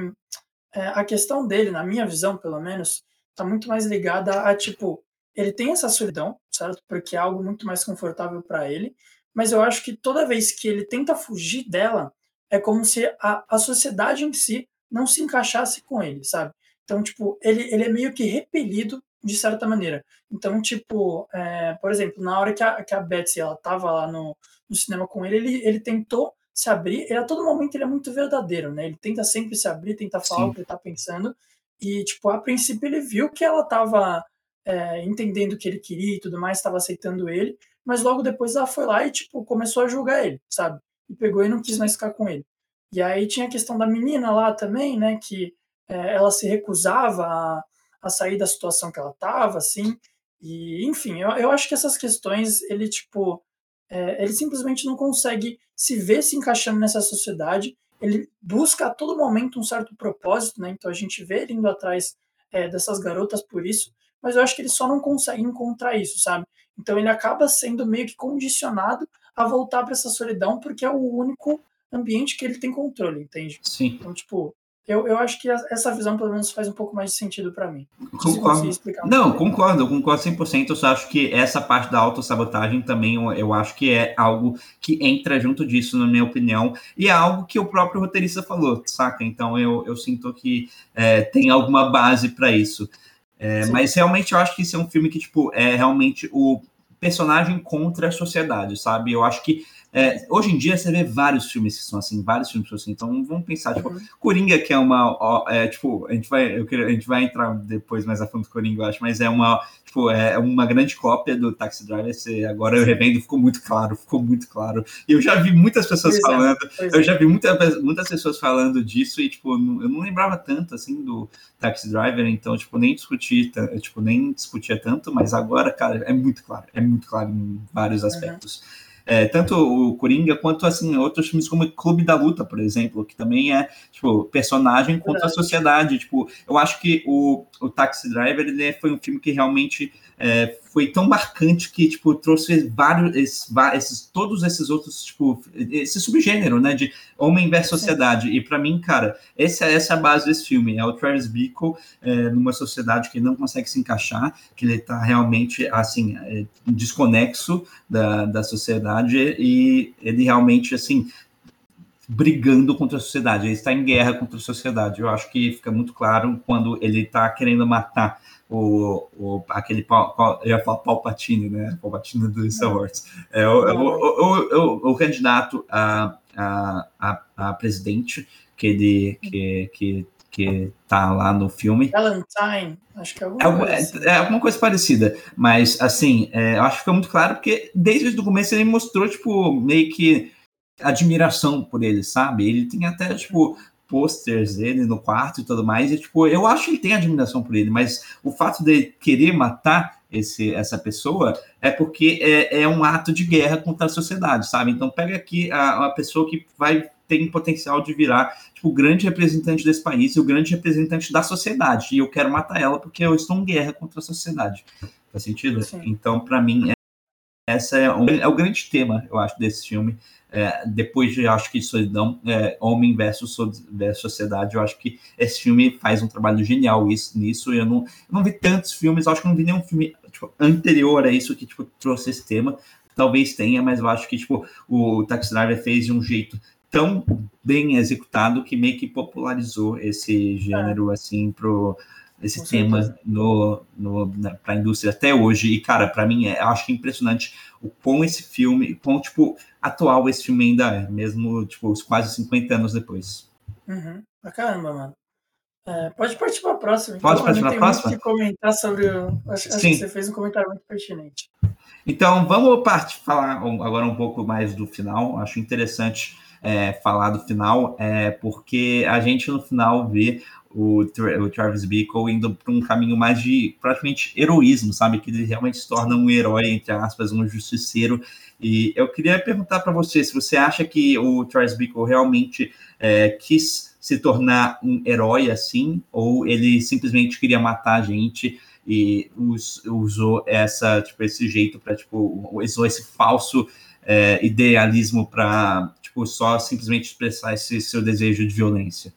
é, a questão dele, na minha visão, pelo menos, tá muito mais ligada a, tipo, ele tem essa solidão, certo? Porque é algo muito mais confortável para ele, mas eu acho que toda vez que ele tenta fugir dela, é como se a, a sociedade em si não se encaixasse com ele, sabe? Então, tipo, ele, ele é meio que repelido de certa maneira. Então, tipo, é, por exemplo, na hora que a, que a Betsy ela tava lá no, no cinema com ele, ele, ele tentou se abrir, ele a todo momento ele é muito verdadeiro, né? Ele tenta sempre se abrir, tenta falar Sim. o que ele tá pensando. E, tipo, a princípio ele viu que ela tava é, entendendo o que ele queria e tudo mais, estava aceitando ele, mas logo depois ela foi lá e, tipo, começou a julgar ele, sabe? E pegou e não quis mais ficar com ele. E aí tinha a questão da menina lá também, né? Que é, ela se recusava a, a sair da situação que ela estava, assim. E, enfim, eu, eu acho que essas questões, ele, tipo, é, ele simplesmente não consegue se ver se encaixando nessa sociedade. Ele busca a todo momento um certo propósito, né? Então a gente vê ele indo atrás é, dessas garotas por isso, mas eu acho que ele só não consegue encontrar isso, sabe? Então ele acaba sendo meio que condicionado a voltar para essa solidão porque é o único ambiente que ele tem controle, entende? Sim. Então, tipo, eu, eu acho que essa visão, pelo menos, faz um pouco mais de sentido para mim. Concordo. Não, concordo, eu concordo 100%. Eu só acho que essa parte da autossabotagem também, eu, eu acho que é algo que entra junto disso, na minha opinião, e é algo que o próprio roteirista falou, saca? Então eu, eu sinto que é, tem alguma base para isso. É, mas realmente eu acho que isso é um filme que, tipo, é realmente o personagem contra a sociedade, sabe? Eu acho que é, hoje em dia você vê vários filmes que são assim, vários filmes que são assim. Então vamos pensar, tipo, uhum. Coringa, que é uma. Ó, é, tipo, a gente, vai, eu queria, a gente vai entrar depois mais a fundo do Coringa, eu acho, mas é uma, tipo, é uma grande cópia do Taxi Driver. Você, agora eu revendo, ficou muito claro, ficou muito claro. E eu já vi muitas pessoas pois é, falando, é, eu já vi muita, muitas pessoas falando disso, e tipo, eu não lembrava tanto assim do Taxi Driver, então, tipo, nem discuti, tipo, nem discutia tanto, mas agora, cara, é muito claro, é muito claro em vários uhum. aspectos. Uhum. É, tanto o Coringa quanto assim outros filmes como Clube da Luta, por exemplo, que também é tipo personagem contra a sociedade. Tipo, eu acho que o, o Taxi Driver ele foi um filme que realmente é, foi tão marcante que tipo trouxe vários esses, todos esses outros tipo esse subgênero né de homem versus sociedade. E para mim cara essa essa é a base desse filme é o Travis Bickle é, numa sociedade que não consegue se encaixar que ele está realmente assim é, desconexo da, da sociedade e ele realmente assim brigando contra a sociedade, ele está em guerra contra a sociedade. Eu acho que fica muito claro quando ele está querendo matar o, o, aquele eu ia falar Palpatine, né? Palpatine do Star Wars. É, o, o, o, candidato a, a, a, a, presidente que ele que, que, que tá lá no filme. Valentine, acho que é alguma, é, coisa assim. é, é alguma coisa parecida, mas assim, é, eu acho que ficou muito claro porque desde o começo ele mostrou, tipo, meio que admiração por ele, sabe? Ele tem até, tipo, posters dele no quarto e tudo mais. E, tipo, eu acho que ele tem admiração por ele, mas o fato de querer matar esse, essa pessoa é porque é, é um ato de guerra contra a sociedade, sabe? Então, pega aqui a, a pessoa que vai ter potencial de virar tipo, o grande representante desse país e o grande representante da sociedade. E eu quero matar ela porque eu estou em guerra contra a sociedade. Faz sentido? Sim. Então, para mim, essa é, um, é o grande tema, eu acho, desse filme é, depois de acho que Solidão, é, Homem versus, versus Sociedade, eu acho que esse filme faz um trabalho genial isso, nisso. Eu não, eu não vi tantos filmes, acho que não vi nenhum filme tipo, anterior a isso que tipo, trouxe esse tema. Talvez tenha, mas eu acho que tipo, o Taxi Driver fez de um jeito tão bem executado que meio que popularizou esse gênero assim pro esse Com tema certeza. no, no, para a indústria até hoje. E, cara, para mim, é, eu acho que é impressionante o quão esse filme, quão, tipo, atual esse filme ainda é, mesmo, tipo, quase 50 anos depois. Uhum. Pra caramba, mano. É, pode partir para a próxima. Pode então, partir para a próxima? Muito que comentar sobre o... acho, acho, que você fez um comentário muito pertinente. Então, vamos partir, falar agora um pouco mais do final. Acho interessante é, falar do final, é, porque a gente no final vê o, o Travis Bickle indo para um caminho mais de praticamente heroísmo, sabe? Que ele realmente se torna um herói, entre aspas, um justiceiro. E eu queria perguntar para você se você acha que o Travis Bickle realmente é, quis se tornar um herói assim, ou ele simplesmente queria matar a gente e us, usou essa, tipo, esse jeito para, tipo, usou esse falso é, idealismo para, tipo, só simplesmente expressar esse seu desejo de violência?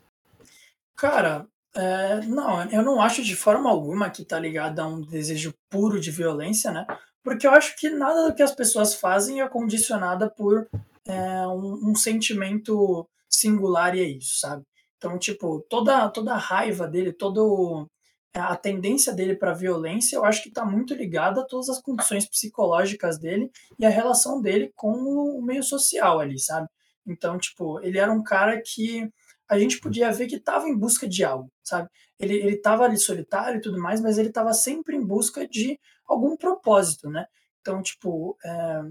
Cara, é, não, eu não acho de forma alguma que tá ligado a um desejo puro de violência, né? Porque eu acho que nada do que as pessoas fazem é condicionada por é, um, um, sentimento singular e é isso, sabe? Então, tipo, toda, toda a raiva dele, todo a tendência dele para violência, eu acho que está muito ligada a todas as condições psicológicas dele e a relação dele com o meio social ali, sabe? Então, tipo, ele era um cara que a gente podia ver que estava em busca de algo, sabe? Ele ele estava ali solitário e tudo mais, mas ele estava sempre em busca de algum propósito, né? Então, tipo, é,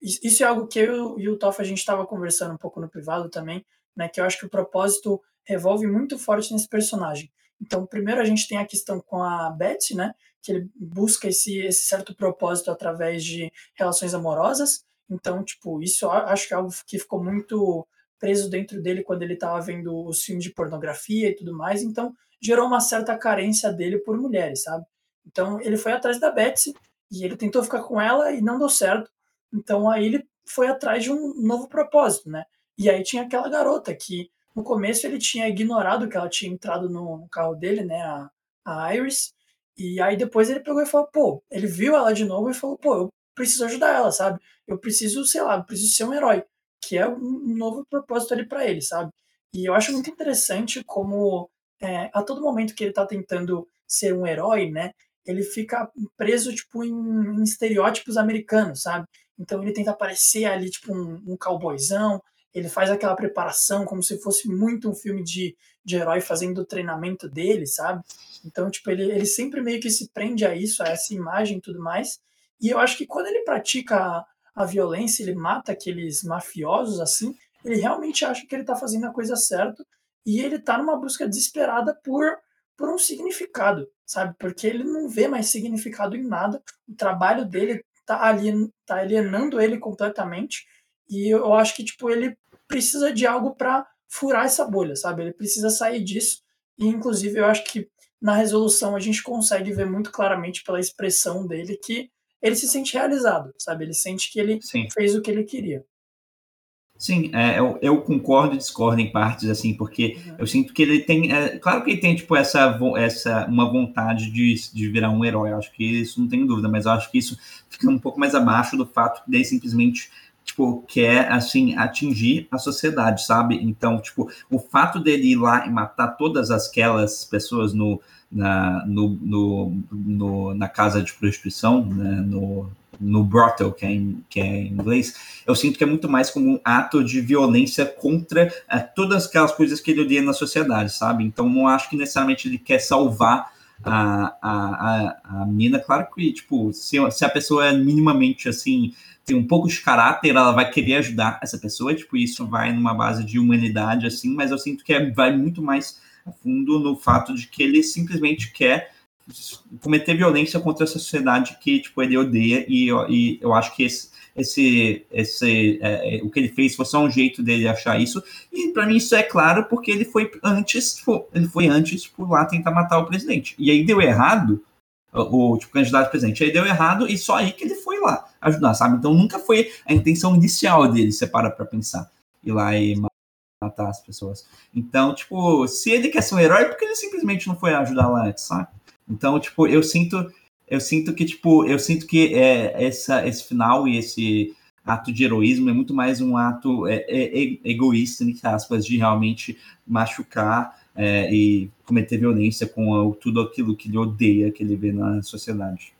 isso é algo que eu e o Toff a gente estava conversando um pouco no privado também, né? Que eu acho que o propósito revolve muito forte nesse personagem. Então, primeiro a gente tem a questão com a Beth, né? Que ele busca esse, esse certo propósito através de relações amorosas. Então, tipo, isso eu acho que é algo que ficou muito preso dentro dele quando ele estava vendo os filmes de pornografia e tudo mais. Então, gerou uma certa carência dele por mulheres, sabe? Então, ele foi atrás da Betsy e ele tentou ficar com ela e não deu certo. Então, aí ele foi atrás de um novo propósito, né? E aí tinha aquela garota que no começo ele tinha ignorado que ela tinha entrado no carro dele, né, a, a Iris, e aí depois ele pegou e falou, pô, ele viu ela de novo e falou, pô, eu preciso ajudar ela, sabe? Eu preciso, sei lá, preciso ser um herói, que é um novo propósito ali para ele, sabe? E eu acho muito interessante como é, a todo momento que ele tá tentando ser um herói, né, ele fica preso, tipo, em, em estereótipos americanos, sabe? Então ele tenta parecer ali, tipo, um, um cowboyzão, ele faz aquela preparação como se fosse muito um filme de, de herói fazendo o treinamento dele, sabe? Então, tipo, ele, ele sempre meio que se prende a isso, a essa imagem e tudo mais. E eu acho que quando ele pratica a, violência, ele mata aqueles mafiosos assim, ele realmente acha que ele tá fazendo a coisa certa e ele tá numa busca desesperada por, por um significado, sabe? Porque ele não vê mais significado em nada, o trabalho dele tá, alien, tá alienando ele completamente. E eu acho que, tipo, ele precisa de algo para furar essa bolha, sabe? Ele precisa sair disso. E, inclusive, eu acho que na resolução a gente consegue ver muito claramente pela expressão dele que ele se sente realizado, sabe? Ele sente que ele Sim. fez o que ele queria. Sim, é, eu, eu, concordo e discordo em partes, assim, porque uhum. eu sinto que ele tem. É, claro que ele tem, tipo, essa, essa uma vontade de, de virar um herói. Eu acho que isso não tem dúvida, mas eu acho que isso fica um pouco mais abaixo do fato de ele simplesmente tipo, quer, assim, atingir a sociedade, sabe? Então, tipo, o fato dele ir lá e matar todas aquelas pessoas no, na, no, no, no na casa de prostituição, né, no, no brothel, que é, em, que é em inglês, eu sinto que é muito mais como um ato de violência contra é, todas aquelas coisas que ele odeia na sociedade, sabe? Então, não acho que necessariamente ele quer salvar a, a, a, a mina. Claro que, tipo, se, se a pessoa é minimamente, assim, tem um pouco de caráter, ela vai querer ajudar essa pessoa, tipo, isso vai numa base de humanidade, assim, mas eu sinto que é, vai muito mais a fundo no fato de que ele simplesmente quer cometer violência contra a sociedade que, tipo, ele odeia, e, e eu acho que esse, esse, esse é, o que ele fez foi só um jeito dele achar isso, e para mim isso é claro porque ele foi antes, tipo, ele foi antes, tipo, lá tentar matar o presidente, e aí deu errado, o, tipo, candidato presidente. Aí deu errado e só aí que ele foi lá ajudar, sabe? Então nunca foi a intenção inicial dele, você para pra pensar. Ir lá e matar as pessoas. Então, tipo, se ele quer ser um herói, por que ele simplesmente não foi ajudar lá antes, sabe? Então, tipo, eu sinto, eu sinto que, tipo, eu sinto que é, essa, esse final e esse ato de heroísmo é muito mais um ato é, é, egoísta, entre aspas, de realmente machucar é, e cometer violência com tudo aquilo que ele odeia, que ele vê na sociedade.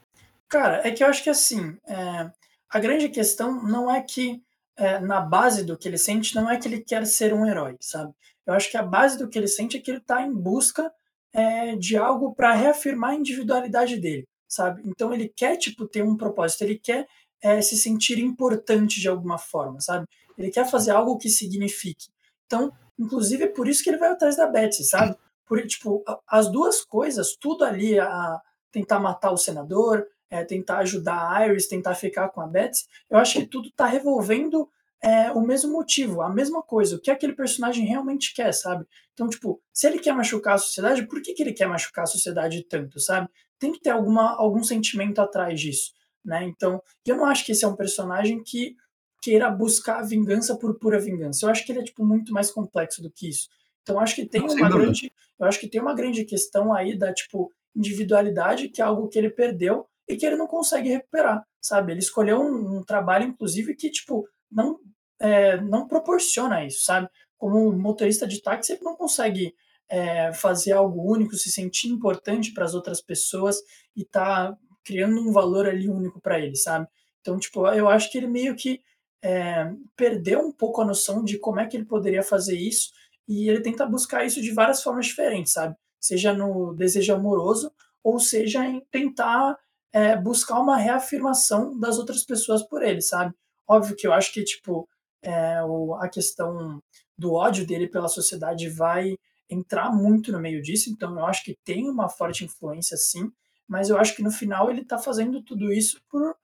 Cara, é que eu acho que assim, é, a grande questão não é que é, na base do que ele sente, não é que ele quer ser um herói, sabe? Eu acho que a base do que ele sente é que ele está em busca é, de algo para reafirmar a individualidade dele, sabe? Então ele quer, tipo, ter um propósito, ele quer é, se sentir importante de alguma forma, sabe? Ele quer fazer algo que signifique. Então, inclusive, é por isso que ele vai atrás da Betsy, sabe? Por, tipo, as duas coisas, tudo ali, a tentar matar o senador, é, tentar ajudar a Iris, tentar ficar com a Betsy, eu acho que tudo está revolvendo é, o mesmo motivo, a mesma coisa, o que aquele personagem realmente quer, sabe? Então, tipo, se ele quer machucar a sociedade, por que, que ele quer machucar a sociedade tanto, sabe? Tem que ter alguma, algum sentimento atrás disso, né? Então, eu não acho que esse é um personagem que queira buscar vingança por pura vingança. Eu acho que ele é, tipo, muito mais complexo do que isso. Então, eu acho que tem não, uma grande, eu acho que tem uma grande questão aí da, tipo, individualidade, que é algo que ele perdeu, e que ele não consegue recuperar, sabe? Ele escolheu um, um trabalho, inclusive, que, tipo, não, é, não proporciona isso, sabe? Como motorista de táxi, ele não consegue é, fazer algo único, se sentir importante para as outras pessoas e tá criando um valor ali único para ele, sabe? Então, tipo, eu acho que ele meio que é, perdeu um pouco a noção de como é que ele poderia fazer isso e ele tenta buscar isso de várias formas diferentes, sabe? Seja no desejo amoroso ou seja em tentar é, buscar uma reafirmação das outras pessoas por ele, sabe? Óbvio que eu acho que, tipo, é, o, a questão do ódio dele pela sociedade vai entrar muito no meio disso, então eu acho que tem uma forte influência, sim, mas eu acho que no final ele tá fazendo tudo isso por,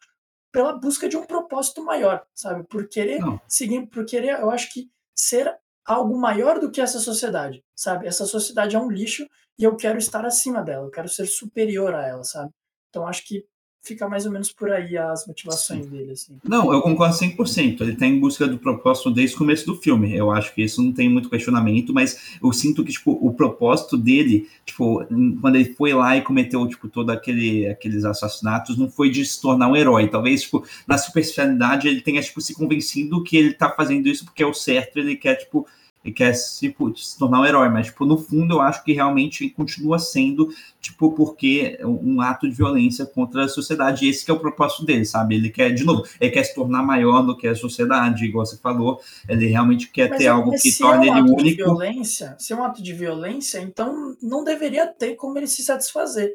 pela busca de um propósito maior, sabe? Por querer Não. seguir, por querer, eu acho que ser algo maior do que essa sociedade, sabe? Essa sociedade é um lixo e eu quero estar acima dela, eu quero ser superior a ela, sabe? Então acho que fica mais ou menos por aí as motivações Sim. dele. Assim. Não, eu concordo 100%. Ele está em busca do propósito desde o começo do filme. Eu acho que isso não tem muito questionamento, mas eu sinto que, tipo, o propósito dele, tipo, quando ele foi lá e cometeu, tipo, todos aquele, aqueles assassinatos, não foi de se tornar um herói. Talvez, tipo, na superficialidade ele tenha, tipo, se convencido que ele está fazendo isso porque é o certo, ele quer, tipo, e quer tipo, se tornar um herói, mas tipo, no fundo eu acho que realmente continua sendo tipo porque um ato de violência contra a sociedade, e esse é o propósito dele, sabe? Ele quer, de novo, ele quer se tornar maior do que a sociedade, igual você falou, ele realmente quer mas, ter algo que torne é um ele único. De violência, se é um ato de violência, então não deveria ter como ele se satisfazer.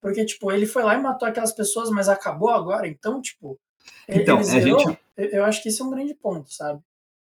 Porque, tipo, ele foi lá e matou aquelas pessoas, mas acabou agora, então, tipo, então, ele zerou, gente... eu acho que esse é um grande ponto, sabe?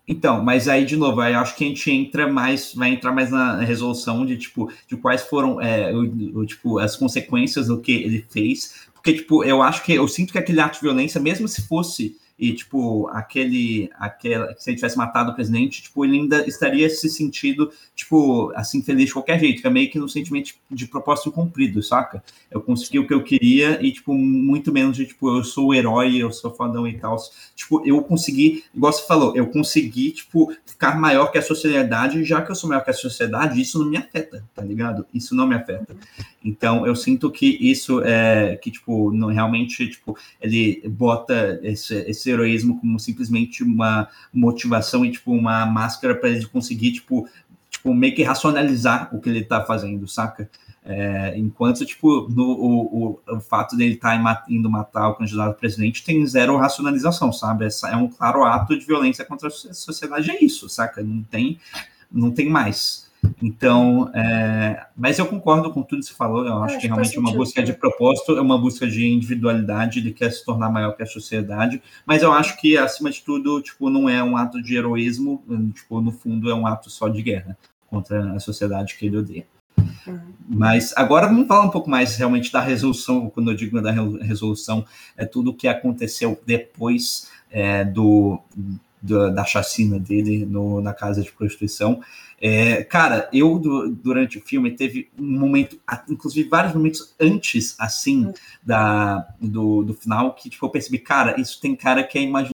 Então, mas aí, de novo, aí acho que a gente entra mais, vai entrar mais na resolução de, tipo, de quais foram, é, o, o, tipo, as consequências do que ele fez, porque, tipo, eu acho que, eu sinto que aquele ato de violência, mesmo se fosse e, tipo, aquele, aquela, se ele tivesse matado o presidente, tipo, ele ainda estaria se sentindo, tipo, assim, feliz de qualquer jeito, que é meio que no sentimento de propósito cumprido, saca? Eu consegui o que eu queria e, tipo, muito menos de, tipo, eu sou o herói, eu sou fodão e tal. Tipo, eu consegui, igual você falou, eu consegui, tipo, ficar maior que a sociedade, já que eu sou maior que a sociedade, isso não me afeta, tá ligado? Isso não me afeta. Então, eu sinto que isso é, que, tipo, não, realmente, tipo, ele bota esse, esse esse heroísmo como simplesmente uma motivação e tipo uma máscara para ele conseguir tipo, tipo meio que racionalizar o que ele está fazendo, saca? É, enquanto, tipo, no, o, o, o fato dele estar tá indo matar o candidato presidente tem zero racionalização, sabe? Essa é um claro ato de violência contra a sociedade, é isso, saca? Não tem, não tem mais. Então, é, mas eu concordo com tudo que você falou. Eu acho, que realmente é uma busca de propósito, é uma busca de individualidade, ele quer se tornar maior que a sociedade. Mas eu acho que, acima de tudo, tipo, não é um ato de heroísmo, tipo, no fundo é um ato só de guerra contra a sociedade que ele odeia. Uhum. Mas agora vamos falar um pouco mais realmente da resolução. Quando eu digo da resolução, é tudo o que aconteceu depois é, do, do, da chacina dele no, na casa de prostituição. É, cara, eu durante o filme teve um momento, inclusive vários momentos antes, assim, da, do, do final, que tipo, eu percebi, cara, isso tem cara que é imaginação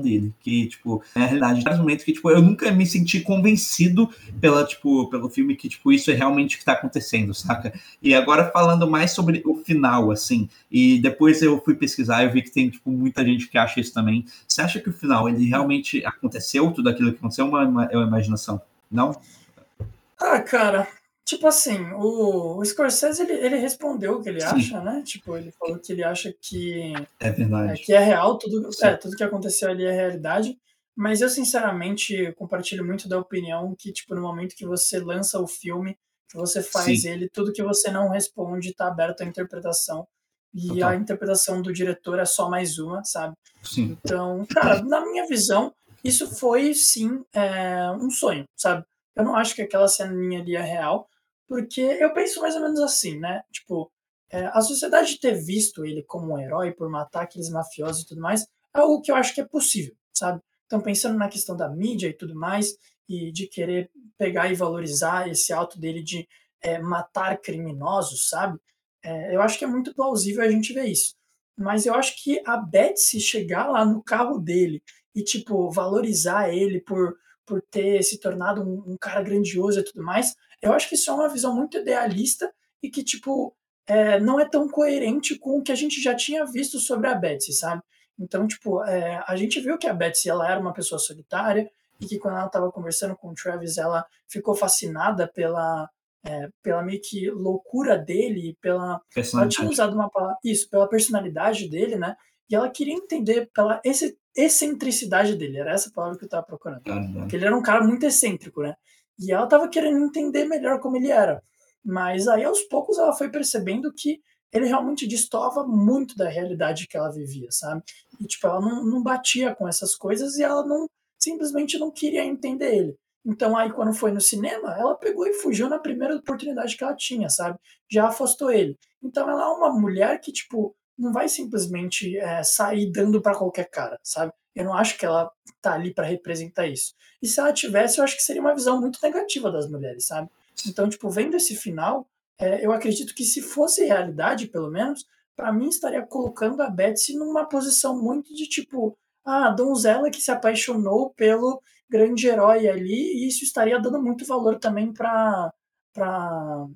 dele, que, tipo, é a realidade. Vários momentos que, tipo, eu nunca me senti convencido pela, tipo, pelo filme que, tipo, isso é realmente o que tá acontecendo, saca? E agora falando mais sobre o final, assim, e depois eu fui pesquisar e vi que tem, tipo, muita gente que acha isso também. Você acha que o final, ele realmente aconteceu, tudo aquilo que aconteceu, ou é uma, é uma imaginação? Não? Ah, cara, tipo assim, o, o Scorsese, ele, ele respondeu o que ele Sim. acha, né? Tipo, ele falou que ele acha que é verdade. É, que é real, tudo, é, tudo que aconteceu ali é realidade. Mas eu, sinceramente, compartilho muito da opinião que, tipo, no momento que você lança o filme, que você faz Sim. ele, tudo que você não responde está aberto à interpretação. E Total. a interpretação do diretor é só mais uma, sabe? Sim. Então, cara, na minha visão, isso foi sim é, um sonho, sabe? Eu não acho que aquela ceninha ali é real, porque eu penso mais ou menos assim, né? Tipo, é, a sociedade ter visto ele como um herói por matar aqueles mafiosos e tudo mais, é algo que eu acho que é possível, sabe? Então, pensando na questão da mídia e tudo mais, e de querer pegar e valorizar esse ato dele de é, matar criminosos, sabe? É, eu acho que é muito plausível a gente ver isso. Mas eu acho que a Betsy chegar lá no carro dele e, tipo, valorizar ele por, por ter se tornado um, um cara grandioso e tudo mais, eu acho que isso é uma visão muito idealista e que, tipo, é, não é tão coerente com o que a gente já tinha visto sobre a Betsy, sabe? Então, tipo, é, a gente viu que a Betsy ela era uma pessoa solitária e que quando ela estava conversando com o Travis, ela ficou fascinada pela, é, pela meio que loucura dele, pela. Ela tinha usado uma palavra. Isso, pela personalidade dele, né? E ela queria entender pela esse, excentricidade dele, era essa palavra que eu estava procurando. Porque ele era um cara muito excêntrico, né? E ela estava querendo entender melhor como ele era. Mas aí, aos poucos, ela foi percebendo que ele realmente destoava muito da realidade que ela vivia, sabe? E, tipo, ela não, não batia com essas coisas e ela não simplesmente não queria entender ele. Então, aí, quando foi no cinema, ela pegou e fugiu na primeira oportunidade que ela tinha, sabe? Já afastou ele. Então, ela é uma mulher que, tipo, não vai simplesmente é, sair dando para qualquer cara, sabe? Eu não acho que ela tá ali para representar isso. E se ela tivesse, eu acho que seria uma visão muito negativa das mulheres, sabe? Então, tipo, vendo esse final, é, eu acredito que se fosse realidade, pelo menos, para mim estaria colocando a Betsy numa posição muito de tipo, ah, a donzela que se apaixonou pelo grande herói ali, e isso estaria dando muito valor também para para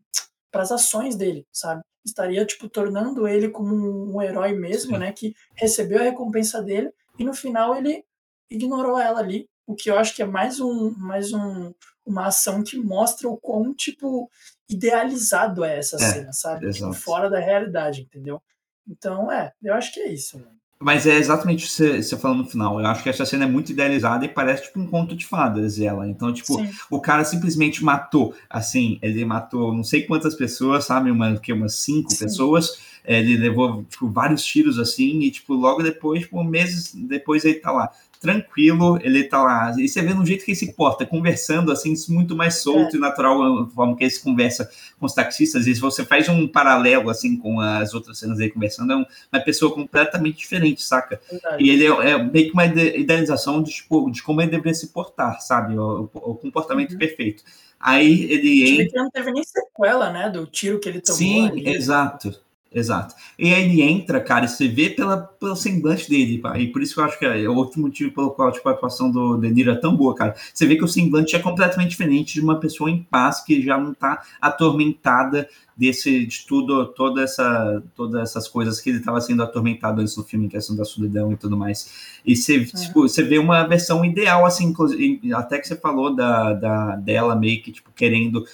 as ações dele, sabe? Estaria tipo tornando ele como um, um herói mesmo, Sim. né, que recebeu a recompensa dele e no final ele ignorou ela ali, o que eu acho que é mais um mais um uma ação que mostra o quão tipo idealizado é essa é, cena, sabe? Tipo, fora da realidade, entendeu? Então, é, eu acho que é isso, mano. Mas é exatamente o que você falou no final. Eu acho que essa cena é muito idealizada e parece tipo um conto de fadas, ela. Então, tipo, Sim. o cara simplesmente matou, assim, ele matou não sei quantas pessoas, sabe? Uma, que, umas cinco Sim. pessoas. Ele levou, tipo, vários tiros, assim, e, tipo, logo depois, tipo, meses depois ele tá lá tranquilo, ele tá lá. E você vê no jeito que ele se porta, conversando assim, muito mais solto é. e natural, a forma que ele se conversa com os taxistas. E se você faz um paralelo assim com as outras cenas dele conversando, é uma pessoa completamente diferente, saca? Verdade. E ele é, é, meio que uma idealização de, tipo, de como ele deveria se portar, sabe? O, o comportamento uhum. perfeito. Aí ele entra. não teve nem sequela, né? Do tiro que ele tomou. Sim, ali. exato. Exato. E aí ele entra, cara, e você vê pela, pelo semblante dele, pá, e por isso que eu acho que é outro motivo pelo qual tipo, a atuação do De Niro é tão boa, cara. Você vê que o semblante é completamente diferente de uma pessoa em paz que já não tá atormentada desse, de tudo, toda essa, todas essas coisas que ele estava sendo atormentado antes do filme, questão da solidão e tudo mais. E você, uhum. tipo, você vê uma versão ideal, assim, até que você falou da, da, dela meio que, tipo, querendo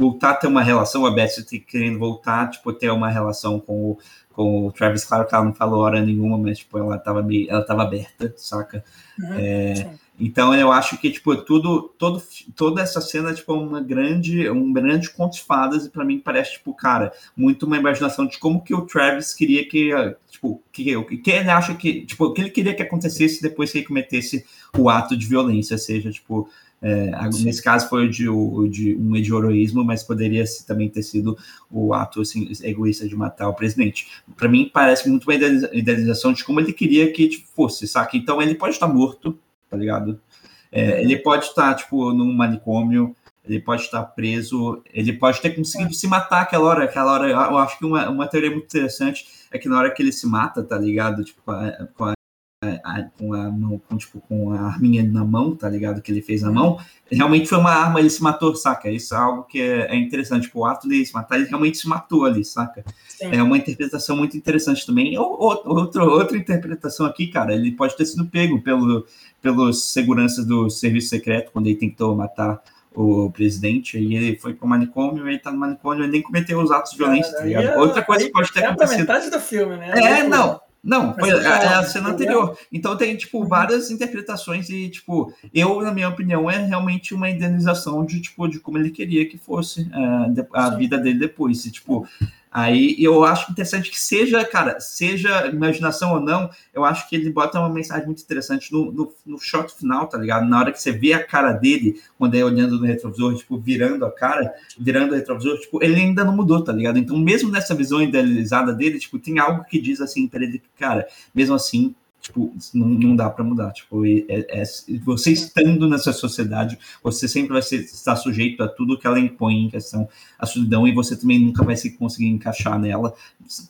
voltar a ter uma relação, a Beth querendo voltar, tipo, ter uma relação com o, com o Travis, claro que ela não falou hora nenhuma, mas, tipo, ela tava meio, ela tava aberta, saca? Uhum, é, então, eu acho que, tipo, tudo, todo, toda essa cena, tipo, é uma grande, um grande conto de fadas, e pra mim parece, tipo, cara, muito uma imaginação de como que o Travis queria que, tipo, que, que ele acha que, tipo, o que ele queria que acontecesse depois que ele cometesse o ato de violência, seja, tipo, é, nesse caso foi o de, de um heroísmo, mas poderia também ter sido o ato assim, egoísta de matar o presidente. Para mim, parece muito uma idealização de como ele queria que tipo, fosse, saca? Então ele pode estar morto, tá ligado? É, ele pode estar, tipo, num manicômio, ele pode estar preso, ele pode ter conseguido se matar aquela hora. Aquela hora, eu acho que uma, uma teoria muito interessante é que na hora que ele se mata, tá ligado? Tipo, com a, com a com a mão, com, tipo, com a arminha na mão, tá ligado? Que ele fez na mão, realmente foi uma arma, ele se matou, saca? Isso é algo que é, é interessante. Tipo, o ato dele se matar, ele realmente se matou ali, saca? Sim. É uma interpretação muito interessante também. Outra, outra interpretação aqui, cara, ele pode ter sido pego pelo, pelos seguranças do serviço secreto quando ele tentou matar o presidente, e ele foi pro manicômio, ele tá no manicômio, ele nem cometeu os atos violentos, tá ligado? Outra coisa que pode ter é acontecido. metade do filme, né? É, não. Não, foi a, é a cena anterior. Então tem, tipo, uhum. várias interpretações e, tipo, eu, na minha opinião, é realmente uma indenização de, tipo, de como ele queria que fosse uh, a vida dele depois. E, tipo, Aí eu acho interessante que seja, cara, seja imaginação ou não, eu acho que ele bota uma mensagem muito interessante no, no, no shot final, tá ligado? Na hora que você vê a cara dele, quando é olhando no retrovisor, tipo, virando a cara, virando o retrovisor, tipo, ele ainda não mudou, tá ligado? Então, mesmo nessa visão idealizada dele, tipo, tem algo que diz assim para ele, cara, mesmo assim, tipo, não, não dá para mudar. Tipo, é, é, você estando nessa sociedade, você sempre vai ser, estar sujeito a tudo que ela impõe em questão a solidão e você também nunca vai se conseguir encaixar nela,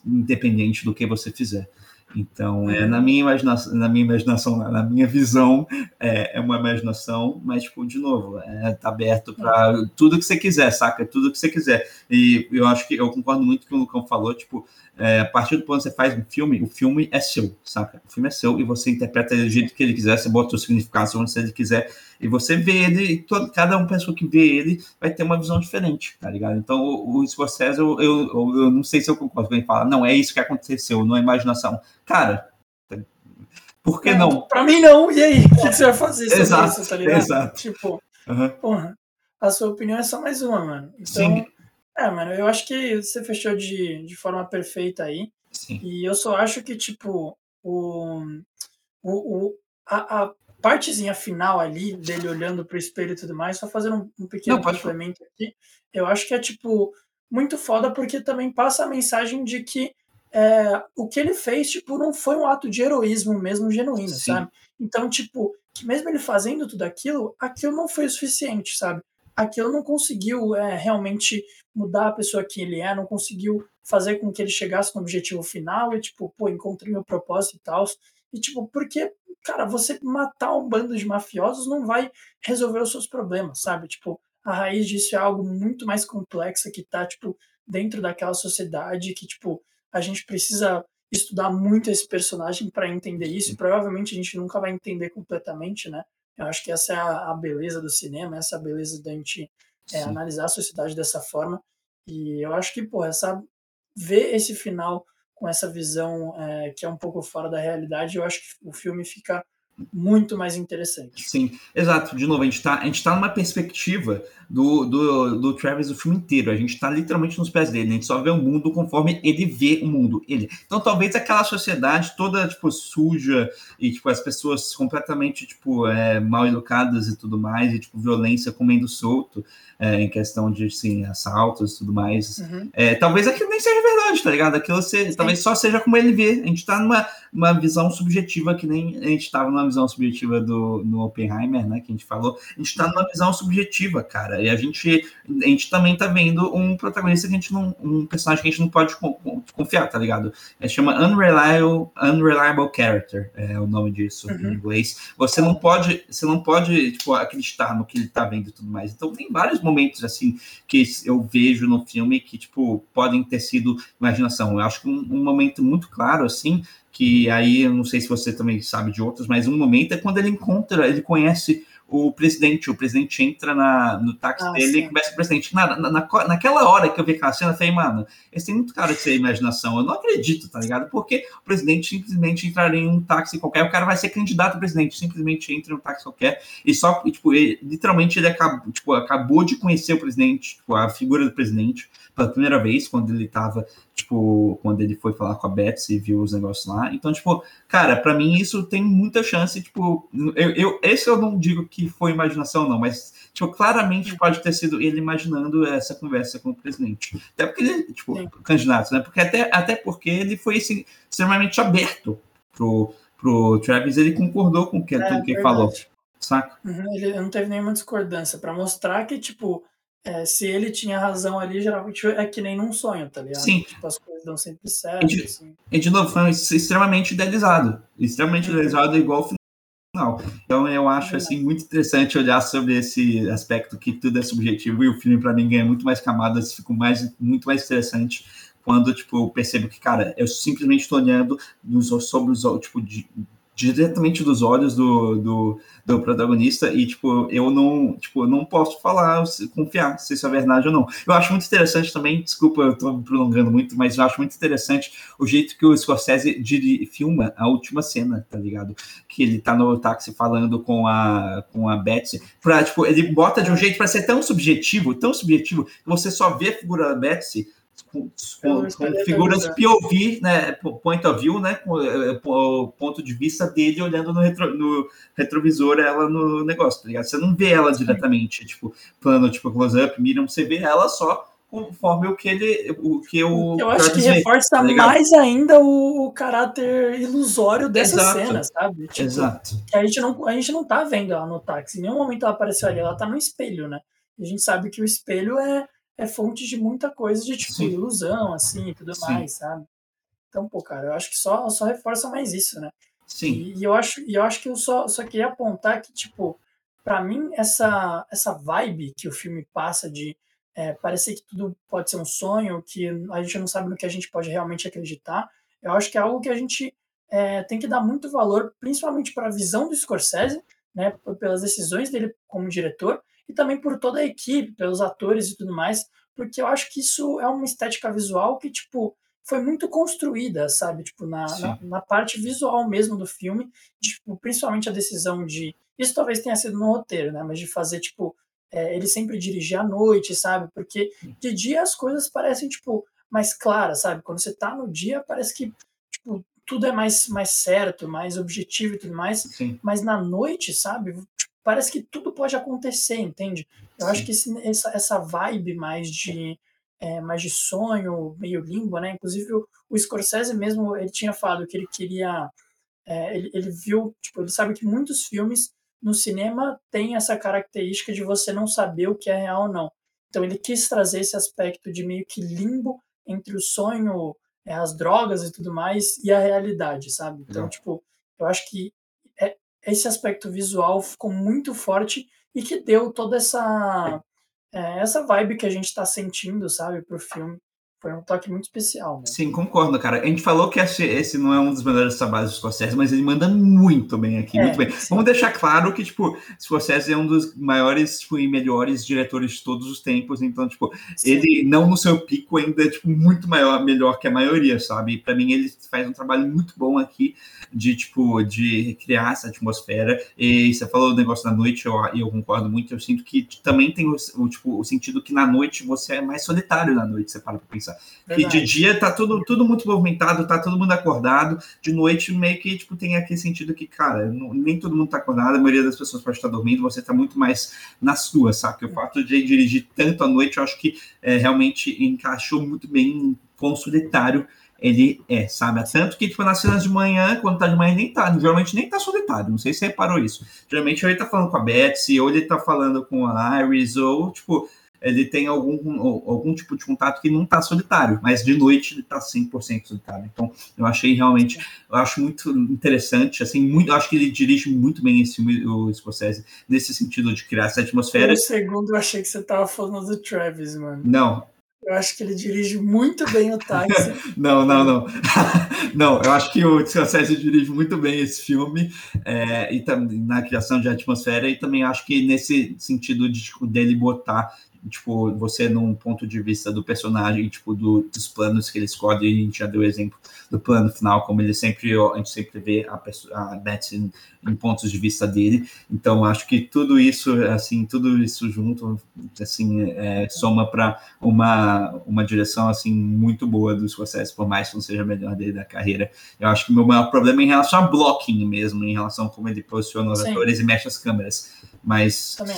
independente do que você fizer. Então, é, na minha imaginação, na minha imaginação, na minha visão, é, é uma imaginação, mas, tipo, de novo, é, tá aberto para tudo que você quiser, saca? Tudo que você quiser. E eu acho que eu concordo muito com o que o Lucão falou, tipo, é, a partir do ponto que você faz um filme, o filme é seu, saca? O filme é seu e você interpreta ele do jeito que ele quiser, você bota o significado onde você quiser, e você vê ele, e todo, cada uma pessoa que vê ele vai ter uma visão diferente, tá ligado? Então, o, o Scorsese, eu, eu, eu, não sei se eu concordo com ele fala, não, é isso que aconteceu, não é imaginação. Cara, por que é, não? Pra mim, não, e aí? O que, você vai fazer sobre exato, isso, tá ligado? Exato. Tipo, uhum. porra, a sua opinião é só mais uma, mano. Então, Sim é, mano, eu acho que você fechou de, de forma perfeita aí. Sim. E eu só acho que, tipo, o, o, o, a, a partezinha final ali, dele olhando pro espelho e tudo mais, só fazendo um, um pequeno Não, complemento aqui, eu acho que é, tipo, muito foda porque também passa a mensagem de que é, o que ele fez, tipo, não foi um ato de heroísmo mesmo genuíno, Sim. sabe? Então, tipo, que mesmo ele fazendo tudo aquilo, aquilo não foi o suficiente, sabe? Aquilo não conseguiu é, realmente mudar a pessoa que ele é, não conseguiu fazer com que ele chegasse no objetivo final e, tipo, pô, encontrei meu propósito e tal. E, tipo, porque, cara, você matar um bando de mafiosos não vai resolver os seus problemas, sabe? Tipo, a raiz disso é algo muito mais complexa que tá, tipo, dentro daquela sociedade que, tipo, a gente precisa estudar muito esse personagem para entender isso e provavelmente a gente nunca vai entender completamente, né? Eu acho que essa é a, a beleza do cinema, essa é a beleza da gente é, analisar a sociedade dessa forma. E eu acho que, pô, essa, ver esse final com essa visão é, que é um pouco fora da realidade, eu acho que o filme fica muito mais interessante. Sim, exato. De novo, a gente está tá numa perspectiva do, do, do Travis o filme inteiro. A gente está literalmente nos pés dele. A gente só vê o mundo conforme ele vê o mundo. Ele. Então, talvez aquela sociedade toda, tipo, suja e, tipo, as pessoas completamente, tipo, é, mal educadas e tudo mais, e, tipo, violência comendo solto é, em questão de, assim, assaltos e tudo mais. Uhum. É, talvez aquilo nem seja verdade, tá ligado? Aquilo se, talvez só seja como ele vê. A gente está numa uma visão subjetiva que nem a gente estava numa visão subjetiva do no Oppenheimer, né? Que a gente falou. A gente está numa visão subjetiva, cara. E a gente, a gente também tá vendo um protagonista que a gente não. um personagem que a gente não pode confiar, tá ligado? É, chama Unreliable, Unreliable Character, é o nome disso uhum. em inglês. Você não pode, você não pode, tipo, acreditar no que ele tá vendo e tudo mais. Então tem vários momentos assim que eu vejo no filme que, tipo, podem ter sido imaginação. Eu acho que um, um momento muito claro, assim, que aí eu não sei se você também sabe de outros, mas um momento é quando ele encontra, ele conhece o presidente, o presidente entra na, no táxi dele e conversa com o presidente. Na, na, naquela hora que eu vi aquela cena, eu falei, mano, esse tem muito cara de ser imaginação. Eu não acredito, tá ligado? Porque o presidente simplesmente entraria em um táxi qualquer, o cara vai ser candidato a presidente, simplesmente entra em um táxi qualquer, e só, tipo, ele, literalmente ele acabou, tipo, acabou de conhecer o presidente, tipo, a figura do presidente, pela primeira vez, quando ele tava, tipo, quando ele foi falar com a Betsy e viu os negócios lá. Então, tipo, cara, para mim isso tem muita chance, tipo, eu, eu, esse eu não digo que foi imaginação, não, mas, tipo, claramente pode ter sido ele imaginando essa conversa com o presidente. Até porque ele, tipo, Sim. candidato, né? Porque até, até porque ele foi, assim, extremamente aberto pro, pro Travis, ele concordou com que, é, tudo que ele falou. Saca? Uhum, ele não teve nenhuma discordância para mostrar que, tipo, é, se ele tinha razão ali, geralmente é que nem num sonho, tá ligado? Sim. Tipo, as coisas dão sempre certo. E de, assim. e de novo, foi extremamente idealizado. Extremamente uhum. idealizado, igual o final. Então eu acho assim muito interessante olhar sobre esse aspecto que tudo é subjetivo e o filme para mim ganha muito mais camadas, fica mais muito mais interessante quando tipo eu percebo que cara, eu simplesmente estou olhando sobre os tipo de diretamente dos olhos do, do, do, protagonista e, tipo, eu não, tipo, não posso falar, confiar se isso é verdade ou não. Eu acho muito interessante também, desculpa, eu tô prolongando muito, mas eu acho muito interessante o jeito que o Scorsese filma a última cena, tá ligado? Que ele tá no táxi falando com a, com a Betsy, pra, tipo, ele bota de um jeito para ser tão subjetivo, tão subjetivo, que você só vê a figura da Betsy com, com, com figuras POV, né, point of view, né, com, é, é, o ponto de vista dele olhando no, retro, no retrovisor ela no negócio, tá ligado? Você não vê ela diretamente, tipo, plano, tipo, close-up, Miriam, você vê ela só conforme o que ele, o que o Eu acho que reforça tá mais ainda o, caráter ilusório dessa Exato. cena, sabe? Tipo, Exato. A gente não a gente não tá vendo ela no táxi, em nenhum momento ela apareceu ali, ela tá no espelho, né? A gente sabe que o espelho é é fonte de muita coisa de tipo Sim. ilusão, assim, e tudo Sim. mais, sabe? Então, pô, cara, eu acho que só, só reforça mais isso, né? Sim. E, e eu acho, e eu acho que eu só, só queria apontar que, tipo, para mim, essa, essa vibe que o filme passa de é, parecer que tudo pode ser um sonho, que a gente não sabe no que a gente pode realmente acreditar, eu acho que é algo que a gente é, tem que dar muito valor, principalmente para a visão do Scorsese, né, pelas decisões dele como diretor, e também por toda a equipe, pelos atores e tudo mais, porque eu acho que isso é uma estética visual que, tipo, foi muito construída, sabe? Tipo, na, na, na, parte visual mesmo do filme, tipo, principalmente a decisão de. Isso talvez tenha sido no roteiro, né? Mas de fazer, tipo, é, ele sempre dirigir à noite, sabe? Porque de dia as coisas parecem, tipo, mais claras, sabe? Quando você tá no dia, parece que, tipo, tudo é mais, mais certo, mais objetivo e tudo mais. Sim. Mas na noite, sabe? Parece que tudo pode acontecer, entende? Eu Sim. acho que esse, essa, essa vibe mais de é, mais de sonho, meio limbo, né? Inclusive o, o Scorsese mesmo ele tinha falado que ele queria, é, ele, ele viu, tipo, ele sabe que muitos filmes no cinema têm essa característica de você não saber o que é real ou não. Então ele quis trazer esse aspecto de meio que limbo entre o sonho, é, as drogas e tudo mais e a realidade, sabe? Então, tipo, eu acho que esse aspecto visual ficou muito forte e que deu toda essa é, essa vibe que a gente está sentindo, sabe, pro filme. Foi um toque muito especial. Né? Sim, concordo, cara. A gente falou que esse, esse não é um dos melhores trabalhos do Scorsese, mas ele manda muito bem aqui, é, muito bem. Sim. Vamos deixar claro que, tipo, Scorsese é um dos maiores tipo, e melhores diretores de todos os tempos, então, tipo, sim. ele, não no seu pico, ainda é, tipo, muito maior, melhor que a maioria, sabe? Para mim, ele faz um trabalho muito bom aqui de, tipo, de recriar essa atmosfera. E você falou do negócio da noite, eu, eu concordo muito, eu sinto que também tem o, o, tipo, o sentido que na noite você é mais solitário na noite, você para pra pensar. Verdade. Que de dia tá tudo, tudo muito movimentado, tá todo mundo acordado. De noite, meio que tipo, tem aquele sentido que, cara, não, nem todo mundo tá acordado, a maioria das pessoas pode estar dormindo, você tá muito mais na sua, sabe? O fato de dirigir tanto à noite, eu acho que é, realmente encaixou muito bem com o solitário ele é, sabe? Tanto que, tipo, nas cenas de manhã, quando tá de manhã, nem tá, geralmente nem tá solitário, não sei se você reparou isso. Geralmente ou ele tá falando com a Betsy, ou ele tá falando com a Iris, ou, tipo, ele tem algum, algum tipo de contato que não está solitário, mas de noite ele está 100% solitário. Então, eu achei realmente, eu acho muito interessante, assim, muito, eu acho que ele dirige muito bem esse filme, o Scorsese, nesse sentido de criar essa atmosfera. Um segundo eu achei que você estava falando do Travis, mano. Não, eu acho que ele dirige muito bem o táxi. não, não, não. não, eu acho que o Scorsese dirige muito bem esse filme é, e na criação de atmosfera e também acho que nesse sentido de tipo, dele botar tipo, você num ponto de vista do personagem, tipo, do, dos planos que ele escolhe, a gente já deu exemplo do plano final, como ele sempre, a gente sempre vê a, a Betsy em, pontos de vista dele, então acho que tudo isso, assim, tudo isso junto, assim, é, soma para uma, uma direção, assim, muito boa do Scorsese, por mais que não seja a melhor dele da carreira. Eu acho que o meu maior problema é em relação a blocking mesmo, em relação a como ele posiciona os Sim. atores e mexe as câmeras, mas... Também.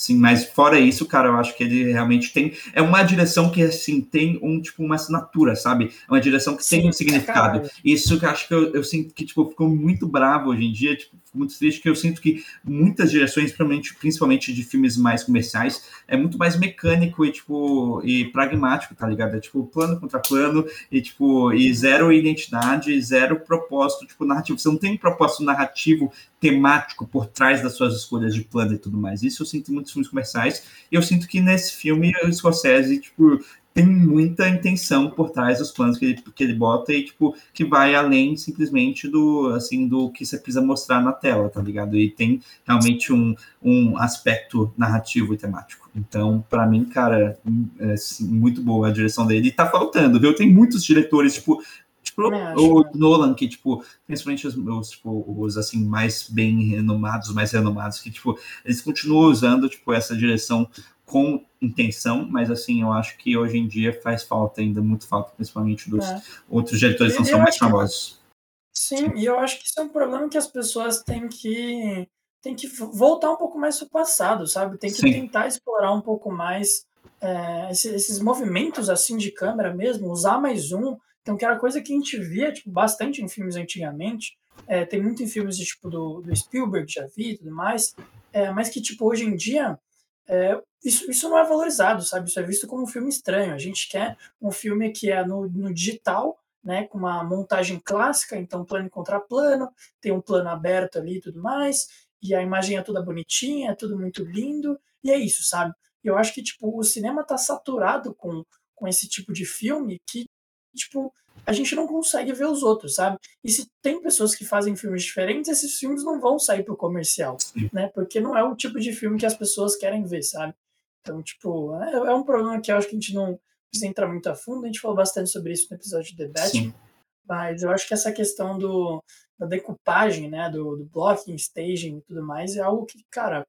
Sim, mas fora isso, cara, eu acho que ele realmente tem. É uma direção que, assim, tem um, tipo, uma assinatura, sabe? É uma direção que Sim, tem um significado. Cara. Isso que eu acho que eu, eu sinto que, tipo, ficou muito bravo hoje em dia, tipo, muito triste, que eu sinto que muitas direções, principalmente, principalmente de filmes mais comerciais, é muito mais mecânico e, tipo, e pragmático, tá ligado? É, tipo, plano contra plano e, tipo, e zero identidade, zero propósito, tipo, narrativo. Você não tem um propósito narrativo temático por trás das suas escolhas de plano e tudo mais. Isso eu sinto em muitos filmes comerciais. E eu sinto que nesse filme o Scorsese, tipo, tem muita intenção por trás dos planos que ele, que ele bota e, tipo, que vai além simplesmente do, assim, do que você precisa mostrar na tela, tá ligado? E tem realmente um, um aspecto narrativo e temático. Então, para mim, cara, é assim, muito boa a direção dele. E tá faltando, viu? Tem muitos diretores, tipo, Tipo, o Nolan, que, tipo, principalmente os, os, tipo, os, assim, mais bem renomados, mais renomados, que, tipo, eles continuam usando, tipo, essa direção com intenção, mas, assim, eu acho que hoje em dia faz falta ainda, muito falta, principalmente dos é. outros diretores que não são mais famosos. Sim, e eu acho que isso é um problema que as pessoas têm que tem que voltar um pouco mais para o passado, sabe? Tem que Sim. tentar explorar um pouco mais é, esses, esses, movimentos assim de câmera mesmo, usar mais um, então, que era coisa que a gente via tipo, bastante em filmes antigamente. É, tem muito em filmes de, tipo, do, do Spielberg, já vi e tudo mais. É, mas que, tipo, hoje em dia, é, isso, isso não é valorizado, sabe? Isso é visto como um filme estranho. A gente quer um filme que é no, no digital, né, com uma montagem clássica, então plano e contraplano, tem um plano aberto ali e tudo mais, e a imagem é toda bonitinha, é tudo muito lindo, e é isso, sabe? Eu acho que, tipo, o cinema tá saturado com, com esse tipo de filme que tipo, a gente não consegue ver os outros, sabe? E se tem pessoas que fazem filmes diferentes, esses filmes não vão sair pro comercial, né? Porque não é o tipo de filme que as pessoas querem ver, sabe? Então, tipo, é, é um problema que eu acho que a gente não precisa entrar muito a fundo. A gente falou bastante sobre isso no episódio de The Batman. Mas eu acho que essa questão do, da decupagem, né, do, do blocking, staging e tudo mais, é algo que, cara,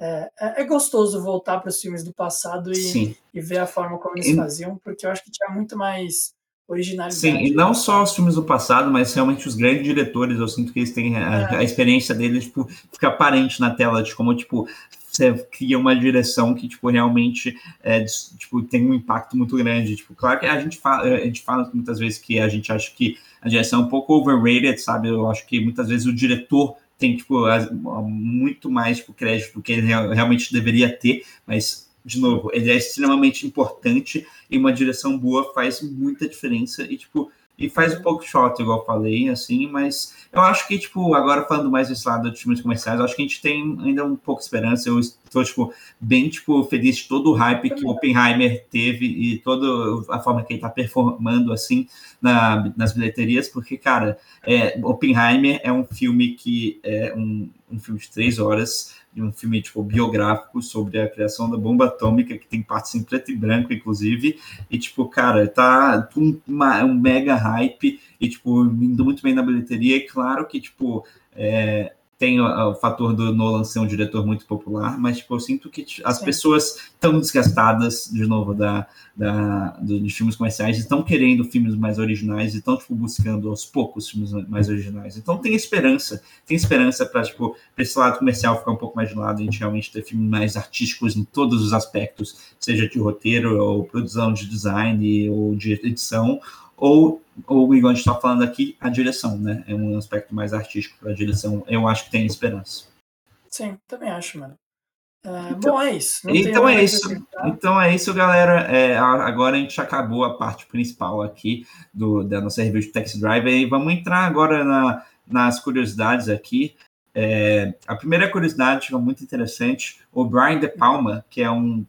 é, é, é gostoso voltar para os filmes do passado e, e, ver a forma como eles faziam, porque eu acho que tinha muito mais originalidade. Sim, e não só os filmes do passado, mas realmente os grandes diretores, eu sinto que eles têm a, é. a experiência deles, tipo, fica aparente na tela de como, tipo, você cria uma direção que, tipo, realmente é, tipo, tem um impacto muito grande. Tipo, claro que a gente fala, a gente fala muitas vezes que a gente acha que a direção é um pouco overrated, sabe? Eu acho que muitas vezes o diretor tem, tipo, muito mais tipo, crédito do que ele realmente deveria ter, mas de novo, ele é extremamente importante e uma direção boa faz muita diferença e, tipo, e faz um pouco shot, igual eu falei, assim, mas eu acho que, tipo, agora falando mais desse lado de filmes comerciais, eu acho que a gente tem ainda um pouco de esperança. Eu estou, tipo, bem, tipo, feliz de todo o hype que o Oppenheimer teve e toda a forma que ele está performando, assim, na, nas bilheterias, porque, cara, é, Oppenheimer é um filme que é um, um filme de três horas, de um filme tipo biográfico sobre a criação da bomba atômica que tem partes em preto e branco inclusive. E tipo cara tá um, uma, um mega hype e tipo indo muito bem na bilheteria. E claro que tipo é, tem o, o, fator do Nolan ser um diretor muito popular, mas tipo, eu sinto que as Sim. pessoas estão desgastadas, de novo, da, da, dos filmes comerciais, estão querendo filmes mais originais e estão tipo, buscando aos poucos filmes mais originais. Então tem esperança, tem esperança para tipo, esse lado comercial ficar um pouco mais de lado e a gente realmente ter filmes mais artísticos em todos os aspectos, seja de roteiro, ou produção de design, ou de edição, ou, ou igual a gente está falando aqui, a direção, né? É um aspecto mais artístico para a direção. Eu acho que tem esperança. Sim, também acho, mano. É, então, bom, é isso. Não então é isso. Então é isso, galera. É, agora a gente acabou a parte principal aqui do, da nossa review de Taxi Driver e vamos entrar agora na, nas curiosidades aqui. É, a primeira curiosidade que é muito interessante, o Brian De Palma, que é um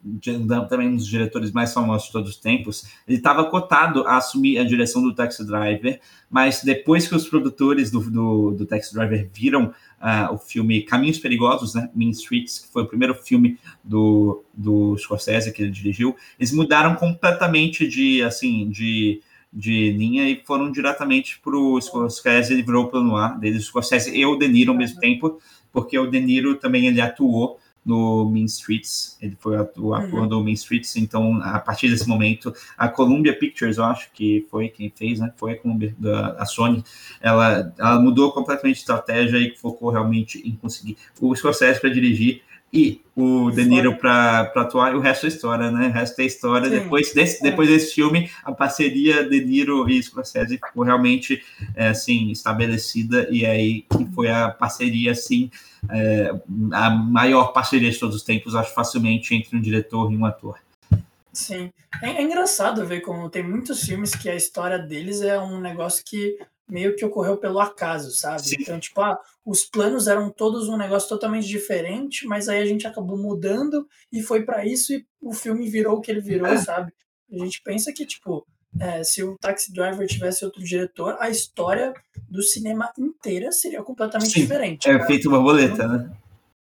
também um dos diretores mais famosos de todos os tempos, ele estava cotado a assumir a direção do Taxi Driver, mas depois que os produtores do, do, do Taxi Driver viram uh, o filme Caminhos Perigosos, né, Mean Streets, que foi o primeiro filme do, do Scorsese que ele dirigiu, eles mudaram completamente de, assim, de de linha e foram diretamente para o Scorsese, ele virou o plano A deles, o Scorsese e o De Niro ao mesmo tempo, porque o De Niro também ele atuou no Mean Streets, ele foi o ator uhum. do Mean Streets, então a partir desse momento a Columbia Pictures, eu acho que foi quem fez, né, foi a Columbia, a Sony, ela, ela mudou completamente de estratégia e focou realmente em conseguir o Scorsese para dirigir e o De Niro para atuar, e o resto é história, né? O resto é história. Depois desse, depois desse filme, a parceria De Niro e Scorsese ficou realmente é, assim, estabelecida, e aí que foi a parceria, assim, é, a maior parceria de todos os tempos, acho facilmente, entre um diretor e um ator. Sim. É, é engraçado ver como tem muitos filmes que a história deles é um negócio que meio que ocorreu pelo acaso, sabe? Sim. Então, tipo, ah, os planos eram todos um negócio totalmente diferente, mas aí a gente acabou mudando e foi para isso e o filme virou o que ele virou, é. sabe? A gente pensa que, tipo, é, se o Taxi Driver tivesse outro diretor, a história do cinema inteira seria completamente Sim, diferente. É né? feito borboleta, né?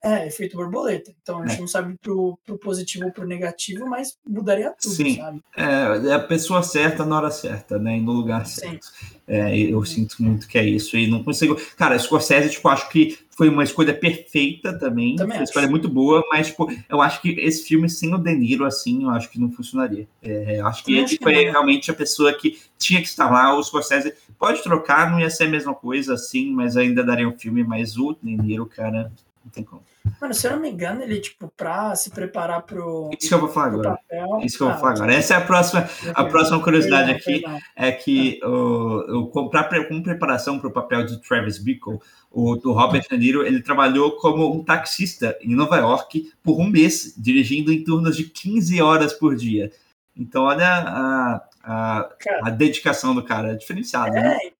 É, efeito borboleta. Então a gente É. não sabe pro, pro positivo ou pro negativo, mas mudaria tudo, Sim. sabe? É, é a pessoa certa na hora certa, né? E no lugar Sim. certo. É, eu sinto muito que é isso. E não consigo. Cara, Scorsese, tipo, acho que foi uma escolha perfeita também. Também foi uma acho. escolha muito boa, mas, tipo, eu acho que esse filme sem o De Niro, assim, eu acho que não funcionaria. É, eu acho que ele foi não. realmente a pessoa que tinha que estar lá. O Scorsese pode trocar, não ia ser a mesma coisa, assim, mas ainda daria um filme. Mas o De Niro, cara, não tem como. Mano, se eu não me engano, ele, tipo, pra se preparar pro, Isso que eu vou falar agora. papel. Isso que eu vou Ah, falar agora. Essa é a próxima, a próxima curiosidade aqui. é que o, o, com- pra como preparação para o papel de Travis Bickle, o, o Robert De Niro ele trabalhou como um taxista em Nova York por um mês, dirigindo em turnos de 15 horas por dia. Então, olha a, a, a dedicação do cara, é diferenciado, né? É,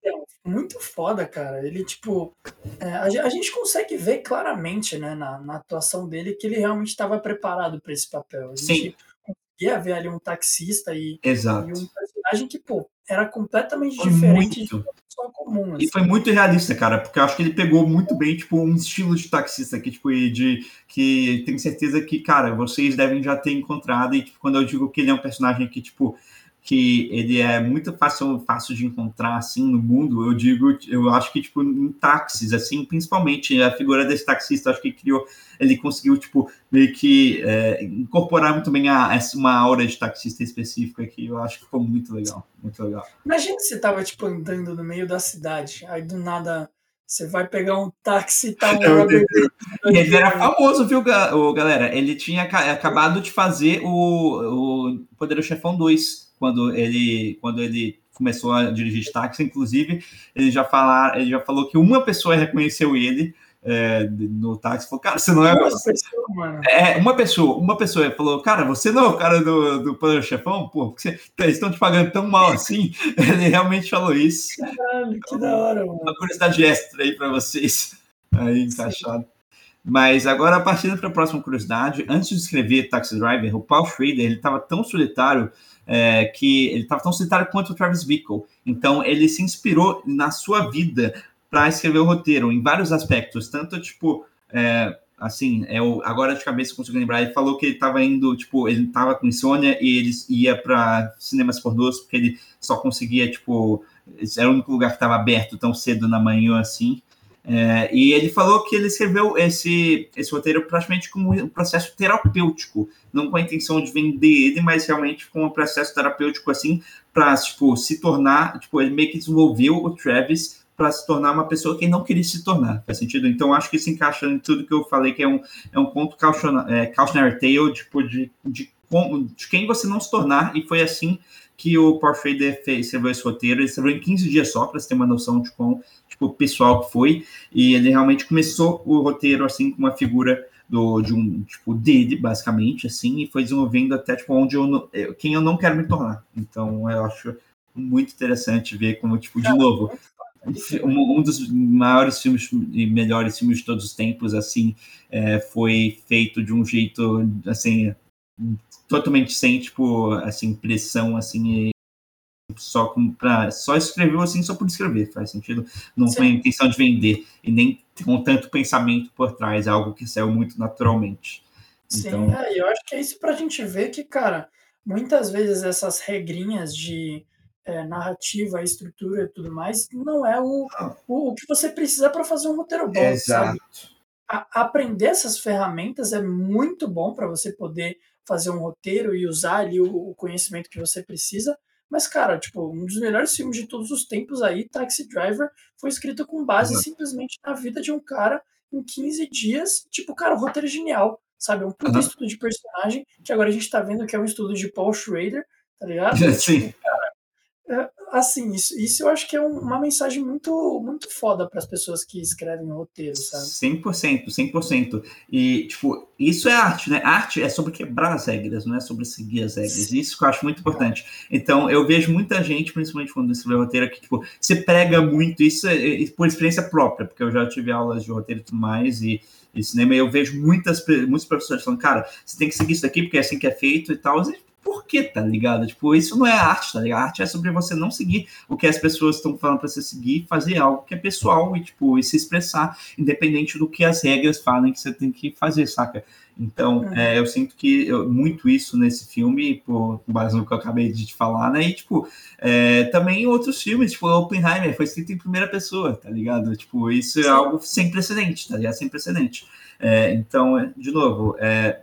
muito foda, cara. Ele, tipo, é, a, a gente consegue ver claramente, né, na, na atuação dele, que ele realmente estava preparado para esse papel. A gente conseguia ver ali um taxista e, e Exato. um personagem que, pô, era completamente Foi diferente muito. de uma pessoa comum. E assim. foi muito realista, cara, porque eu acho que ele pegou muito bem, tipo, um estilo de taxista que, tipo, e de que tenho certeza que, cara, vocês devem já ter encontrado. E tipo, quando eu digo que ele é um personagem que, tipo, que ele é muito fácil, fácil de encontrar assim no mundo, eu digo, eu acho que, tipo, em táxis, assim, principalmente a figura desse taxista, acho que criou, ele conseguiu, tipo, meio que é, incorporar muito bem a, essa- uma aura de taxista específica que eu acho que ficou muito legal, muito legal. Imagina se você tava, tipo, andando no meio da cidade, aí do nada você vai pegar um táxi e tá um E ele era famoso, viu, galera? Ele tinha ca- acabado de fazer o, o Poderoso Chefão 2, quando ele, quando ele começou a dirigir táxi. Inclusive, ele já, falar, ele já falou que uma pessoa reconheceu ele é, no táxi. Falou, cara, você não é... Uma pessoa, mano. É, uma pessoa, uma pessoa falou, cara, você não é o cara do, do Poderoso Chefão? Pô, porque eles estão te pagando tão mal assim. Ele realmente falou isso. Caralho, que da hora, mano. Uma curiosidade extra aí para vocês, aí encaixado. Mas agora, partindo para a próxima curiosidade, antes de escrever Taxi Driver, o Paul Schrader ele estava tão solitário é, que ele estava tão solitário quanto o Travis Bickle. Então, ele se inspirou na sua vida para escrever o roteiro em vários aspectos, tanto tipo é, assim, eu agora de cabeça consigo lembrar, ele falou que ele estava indo, tipo, ele estava com insônia e ele ia para cinemas pornôs porque ele só conseguia, tipo, era o único lugar que estava aberto tão cedo na manhã assim. É, e ele falou que ele escreveu esse, esse roteiro praticamente como um processo terapêutico, não com a intenção de vender ele, mas realmente com um processo terapêutico assim, para tipo, se tornar, tipo, ele meio que desenvolveu o Travis para se tornar uma pessoa que não queria se tornar, faz sentido? Então acho que isso encaixa em tudo que eu falei, que é um, é um conto é, cautionary tale, tipo, de, de, como, de quem você não se tornar, e foi assim que o Paul Schrader fez, escreveu esse roteiro, ele escreveu em 15 dias só, para você ter uma noção de quão tipo, pessoal que foi, e ele realmente começou o roteiro assim com uma figura do, de um tipo dele, basicamente, assim, e foi desenvolvendo até tipo onde eu não, eu- quem eu não quero me tornar. Então eu acho muito interessante ver como, tipo, de novo, um, um dos maiores filmes e melhores filmes de todos os tempos, assim, é, foi feito de um jeito, assim, totalmente sem, tipo, assim, pressão, assim, só com pra, só escreveu assim só por escrever, faz sentido? Não Sim. foi a intenção de vender e nem com tanto pensamento por trás, é algo que saiu muito naturalmente. Sim, Então- é, eu acho que é isso pra gente ver que, cara, muitas vezes essas regrinhas de é, narrativa, estrutura e tudo mais, não é o, o, o que você precisa para fazer um roteiro bom, sabe? A- aprender essas ferramentas é muito bom para você poder fazer um roteiro e usar ali o, o conhecimento que você precisa. Mas, cara, tipo, um dos melhores filmes de todos os tempos aí, Taxi Driver, foi escrito com base Exato. simplesmente na vida de um cara em 15 dias. Tipo, cara, o roteiro é genial, sabe? É um puta Aham. estudo de personagem, que agora a gente tá vendo que é um estudo de Paul Schrader, tá ligado? Sim. É, assim, isso, isso eu acho que é um- uma mensagem muito, muito foda para as pessoas que escrevem roteiro, sabe? 100%, 100%. E, tipo, isso é arte, né? Arte é sobre quebrar as regras, não é sobre seguir as regras. Isso que eu acho muito importante. Então, eu vejo muita gente, principalmente quando escreve roteiro, que, tipo, se prega muito, isso é, é por experiência própria, porque eu já tive aulas de roteiro e tudo mais, e, e cinema, e eu vejo muitas, muitos professores falando, cara, você tem que seguir isso aqui, porque é assim que é feito e tal. E, por quê, tá ligado? Tipo, isso não é arte, tá ligado? A arte é sobre você não seguir o que as pessoas estão falando para você seguir, fazer algo que é pessoal e, tipo, e se expressar, independente do que as regras falem que você tem que fazer, saca? Então, uhum. é, eu sinto que eu, muito isso nesse filme, por, base no que eu acabei de te falar, né? E, tipo, é, também outros filmes, tipo, Oppenheimer, foi escrito em primeira pessoa, tá ligado? Tipo, isso é algo sem precedente, tá ligado? Sem precedente. É, então, de novo, é,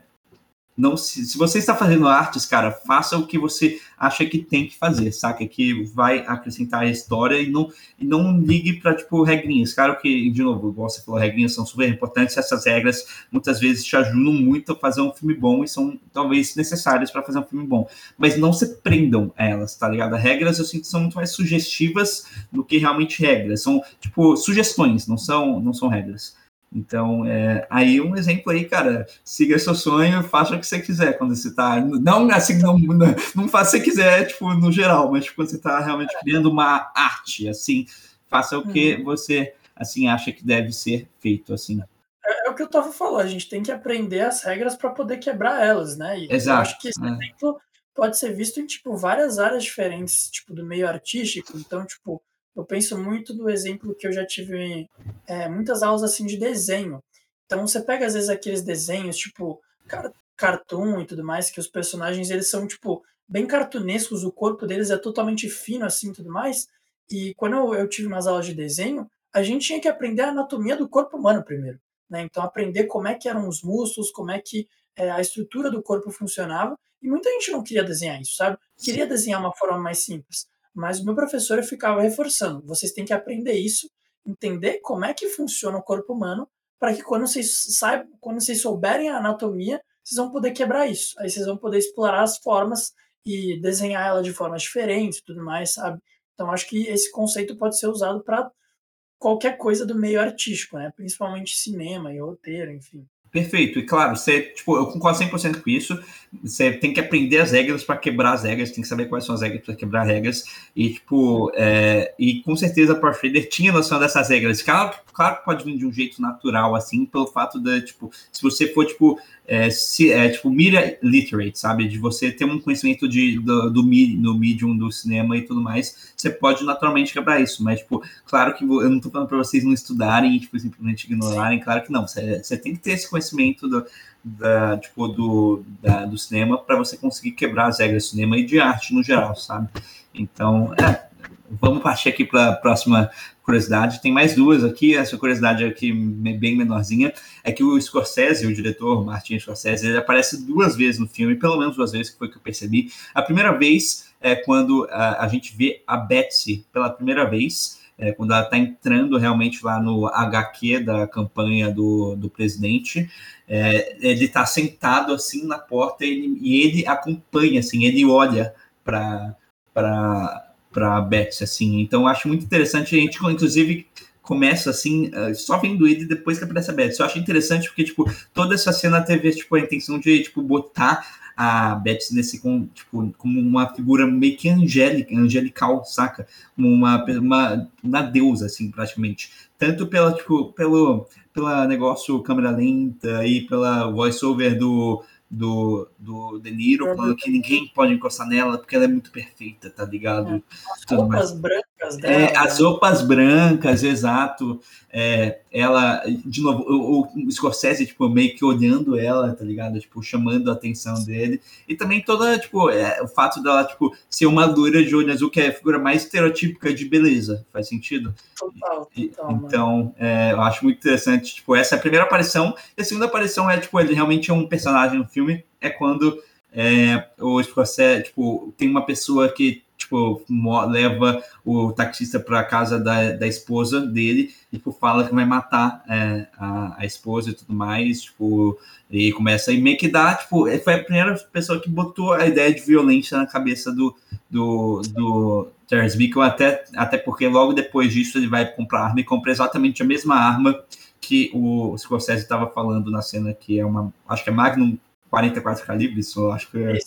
não se, se você está fazendo artes, cara, faça o que você acha que tem que fazer, saca? Que vai acrescentar a história e não, e não ligue para tipo regrinhas. Claro que, de novo, você falou, regrinhas são super importantes. Essas regras muitas vezes te ajudam muito a fazer um filme bom e são talvez necessárias para fazer um filme bom. Mas não se prendam a elas, tá ligado? As regras eu sinto que são muito mais sugestivas do que realmente regras. São tipo sugestões, não são, não são regras. Então, é, aí um exemplo aí, cara, siga seu sonho, faça o que você quiser quando você tá, não assim, não, não, não faça o que você quiser, tipo, no geral, mas tipo, quando você tá realmente criando uma arte, assim, faça o que uhum. você, assim, acha que deve ser feito, assim. É, é o que o Tava falou, a gente tem que aprender as regras para poder quebrar elas, né? E Exato. Eu acho que esse é. exemplo pode ser visto em, tipo, várias áreas diferentes, tipo, do meio artístico, então, tipo, eu penso muito no exemplo que eu já tive é, muitas aulas assim de desenho. Então você pega às vezes aqueles desenhos tipo cartoon e tudo mais que os personagens eles são tipo bem cartunescos, o corpo deles é totalmente fino assim, tudo mais. E quando eu, eu tive umas aulas de desenho, a gente tinha que aprender a anatomia do corpo humano primeiro, né? Então aprender como é que eram os músculos, como é que é, a estrutura do corpo funcionava. E muita gente não queria desenhar isso, sabe? Queria desenhar uma forma mais simples. Mas o meu professor ficava reforçando: vocês têm que aprender isso, entender como é que funciona o corpo humano, para que quando vocês saibam, quando vocês souberem a anatomia, vocês vão poder quebrar isso. Aí vocês vão poder explorar as formas e desenhar ela de formas diferentes, tudo mais, sabe? Então acho que esse conceito pode ser usado para qualquer coisa do meio artístico, né? Principalmente cinema e roteiro, enfim. Perfeito. E claro, você, tipo, eu concordo 100% com isso. Você tem que aprender as regras para quebrar as regras, tem que saber quais são as regras para quebrar regras. E, tipo, é, e com certeza Power Trader tinha noção dessas regras. Claro, claro que pode vir de um jeito natural, assim, pelo fato de, tipo, se você for, tipo, é, se, é, tipo, media literate, sabe? De você ter um conhecimento de, do, do, do medium do cinema e tudo mais, você pode naturalmente quebrar isso. Mas, tipo, claro que eu não tô falando para vocês não estudarem e, tipo, simplesmente ignorarem. Claro que não. Você, você tem que ter esse conhecimento do, da, tipo, do, da, do cinema para você conseguir quebrar as regras do cinema e de arte no geral, sabe? Então, é, vamos partir aqui para a próxima curiosidade. Tem mais duas aqui. Essa curiosidade aqui bem menorzinha é que o Scorsese, o diretor Martin Scorsese, ele aparece duas vezes no filme, pelo menos duas vezes que foi que eu percebi. A primeira vez é quando a, a gente vê a Betsy pela primeira vez. É, quando ela está entrando realmente lá no HQ da campanha do, do presidente, é, ele está sentado assim na porta ele, e ele acompanha, assim, ele olha para para Betsy, assim. Então acho muito interessante. A gente, inclusive, começa assim, eh, só vendo ele depois que aparece a Betsy. Eu acho interessante porque, tipo, toda essa cena teve, tipo, a intenção de, tipo, botar a Betsy nesse, com, tipo, como uma figura meio que angélica, angelical, saca? Uma, uma, uma deusa, assim, praticamente. Tanto pela, tipo, pelo, pela negócio câmera lenta e pela voice-over do do, do De Niro, falando que ninguém pode encostar nela porque ela é muito perfeita, tá ligado? As roupas brancas dela. É, as roupas brancas, exato. É, ela, de novo, o, o Scorsese, tipo, meio que olhando ela, tá ligado? Tipo, chamando a atenção dele. E também toda, tipo, é, o fato dela, tipo, ser uma loira de olho azul, que é a figura mais estereotípica de beleza. Faz sentido? Total, total Então, é, eu acho muito interessante, tipo, essa é a primeira aparição. E a segunda aparição é, tipo, ele realmente é um personagem no filme. É quando é, o Scorsese, tipo, tem uma pessoa que tipo, leva o taxista para casa da, da esposa dele e tipo, fala que vai matar é, a, a esposa e tudo mais, tipo, e começa e meio que dá, tipo, foi a primeira pessoa que botou a ideia de violência na cabeça do, do, do Terence Bickle, até, até porque logo depois disso ele vai comprar arma e compra exatamente a mesma arma que o Scorsese estava falando na cena, que é uma, acho que é Magnum 44 calibres, eu acho que é,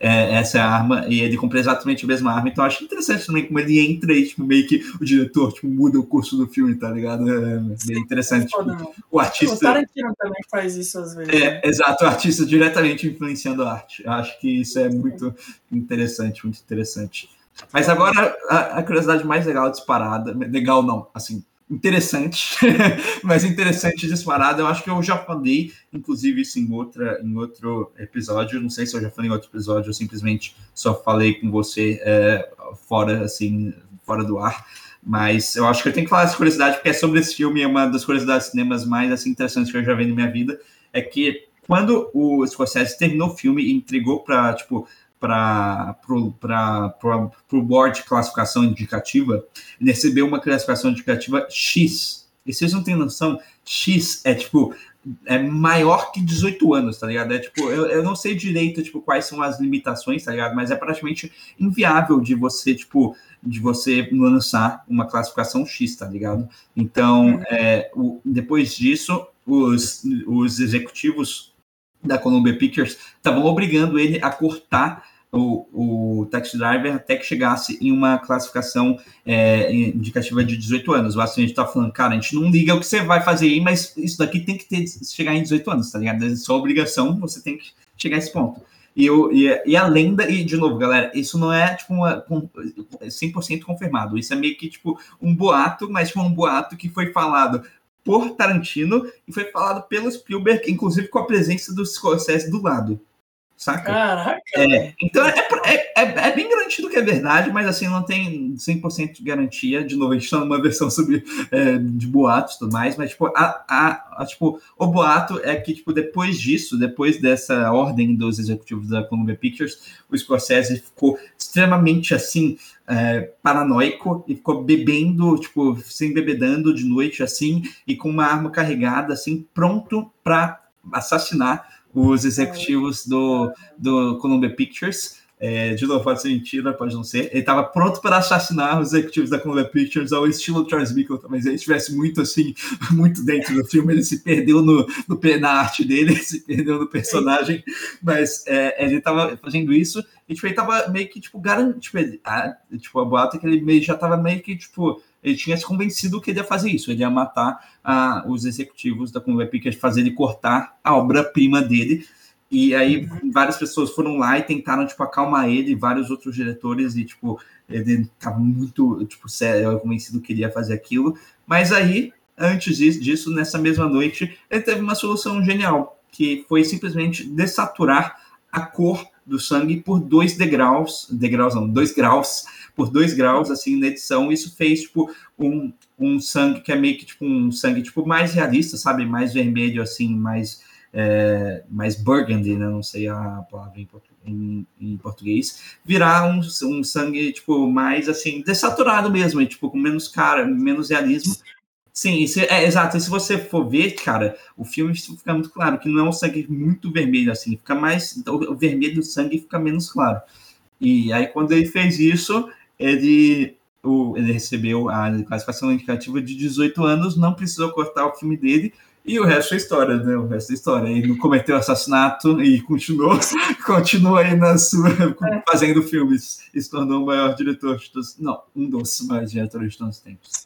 é, essa é a arma, e ele compra exatamente a mesma arma. Então acho interessante também como ele entra e, tipo, meio que o diretor tipo, muda o curso do filme, tá ligado? É bem interessante. Tipo, o artista. O Tarantino também faz isso às vezes. É, né? exato, o artista diretamente influenciando a arte. Acho que isso é muito interessante, muito interessante. Mas agora a, a curiosidade mais legal disparada, legal não, assim, interessante, mas interessante disparado. Eu acho que eu já falei, inclusive, isso em, outra, em outro episódio. Não sei se eu já falei em outro episódio, ou simplesmente só falei com você é, fora, assim, fora do ar. Mas eu acho que eu tenho que falar essa curiosidade, porque é sobre esse filme, é uma das curiosidades cinemas mais assim, interessantes que eu já vi na minha vida. É que quando o Scorsese terminou o filme e entregou para, tipo, para o board de classificação indicativa, ele recebeu uma classificação indicativa X. E vocês não têm noção, X é tipo é maior que 18 anos, tá ligado? É tipo, eu, eu não sei direito, tipo, quais são as limitações, tá ligado? Mas é praticamente inviável de você, tipo, de você lançar uma classificação X, tá ligado? Então, é, o, depois disso, os, os executivos da Columbia Pictures estavam obrigando ele a cortar o, o Taxi Driver até que chegasse em uma classificação é, indicativa de 18 anos. O gente tá falando, cara, a gente não liga o que você vai fazer aí, mas isso daqui tem que ter, chegar em 18 anos, tá ligado? É sua obrigação, você tem que chegar a esse ponto. E, eu, e, e, a lenda, e de novo, galera, isso não é tipo uma, 100% confirmado. Isso é meio que tipo um boato, mas tipo, um boato que foi falado por Tarantino e foi falado pelo Spielberg, inclusive com a presença do Scorsese do lado saca? Caraca! É, então é, é, é, é, bem garantido que é verdade, mas assim, não tem 100% de garantia. De novo, a gente está numa versão sobre, é, de boatos e tudo mais, mas tipo, a, a, a, tipo, o boato é que tipo, depois disso, depois dessa ordem dos executivos da Columbia Pictures, o Scorsese ficou extremamente assim, é, paranoico e ficou bebendo, tipo, se embebedando de noite assim, e com uma arma carregada, assim, pronto para assassinar os executivos do, do Columbia Pictures. É, de novo, pode ser mentira, pode não ser. Ele estava pronto para assassinar os executivos da Columbia Pictures ao estilo Charles Michael, mas ele estivesse muito assim, muito dentro do filme, ele se perdeu no, no na arte dele, se perdeu no personagem, mas é, ele estava fazendo isso e tipo, ele estava meio que tipo garantido, tipo, a, tipo, a boata é que ele meio, já estava meio que tipo ele tinha se convencido que ele ia fazer isso, ele ia matar ah, os executivos da Columbia Pictures, fazer ele cortar a obra-prima dele. E aí várias pessoas foram lá e tentaram tipo acalmar ele, vários outros diretores e tipo ele estava muito tipo sério, convencido que ele ia fazer aquilo. Mas aí antes disso, nessa mesma noite, ele teve uma solução genial, que foi simplesmente dessaturar a cor do sangue por dois degraus, degraus não, dois graus, por dois graus, assim, na edição, isso fez, tipo, um, um sangue que é meio que, tipo, um sangue, tipo, mais realista, sabe, mais vermelho, assim, mais, é, mais burgundy, né, não sei a palavra em, em, em português, virar um, um sangue, tipo, mais, assim, desaturado mesmo, e, tipo, com menos cara, menos realismo, Sim, é, exato. E se você for ver, cara, o filme fica muito claro que não é um sangue muito vermelho assim, fica mais. Então, o vermelho do sangue fica menos claro. E aí, quando ele fez isso, ele, o, ele recebeu a classificação indicativa de 18 anos, não precisou cortar o filme dele. E o resto é história, né? O resto é história. Ele não cometeu assassinato e continuou, continua aí na sua, fazendo filmes. E se tornou o maior diretor de todos. Não, um dos maiores diretores de todos os tempos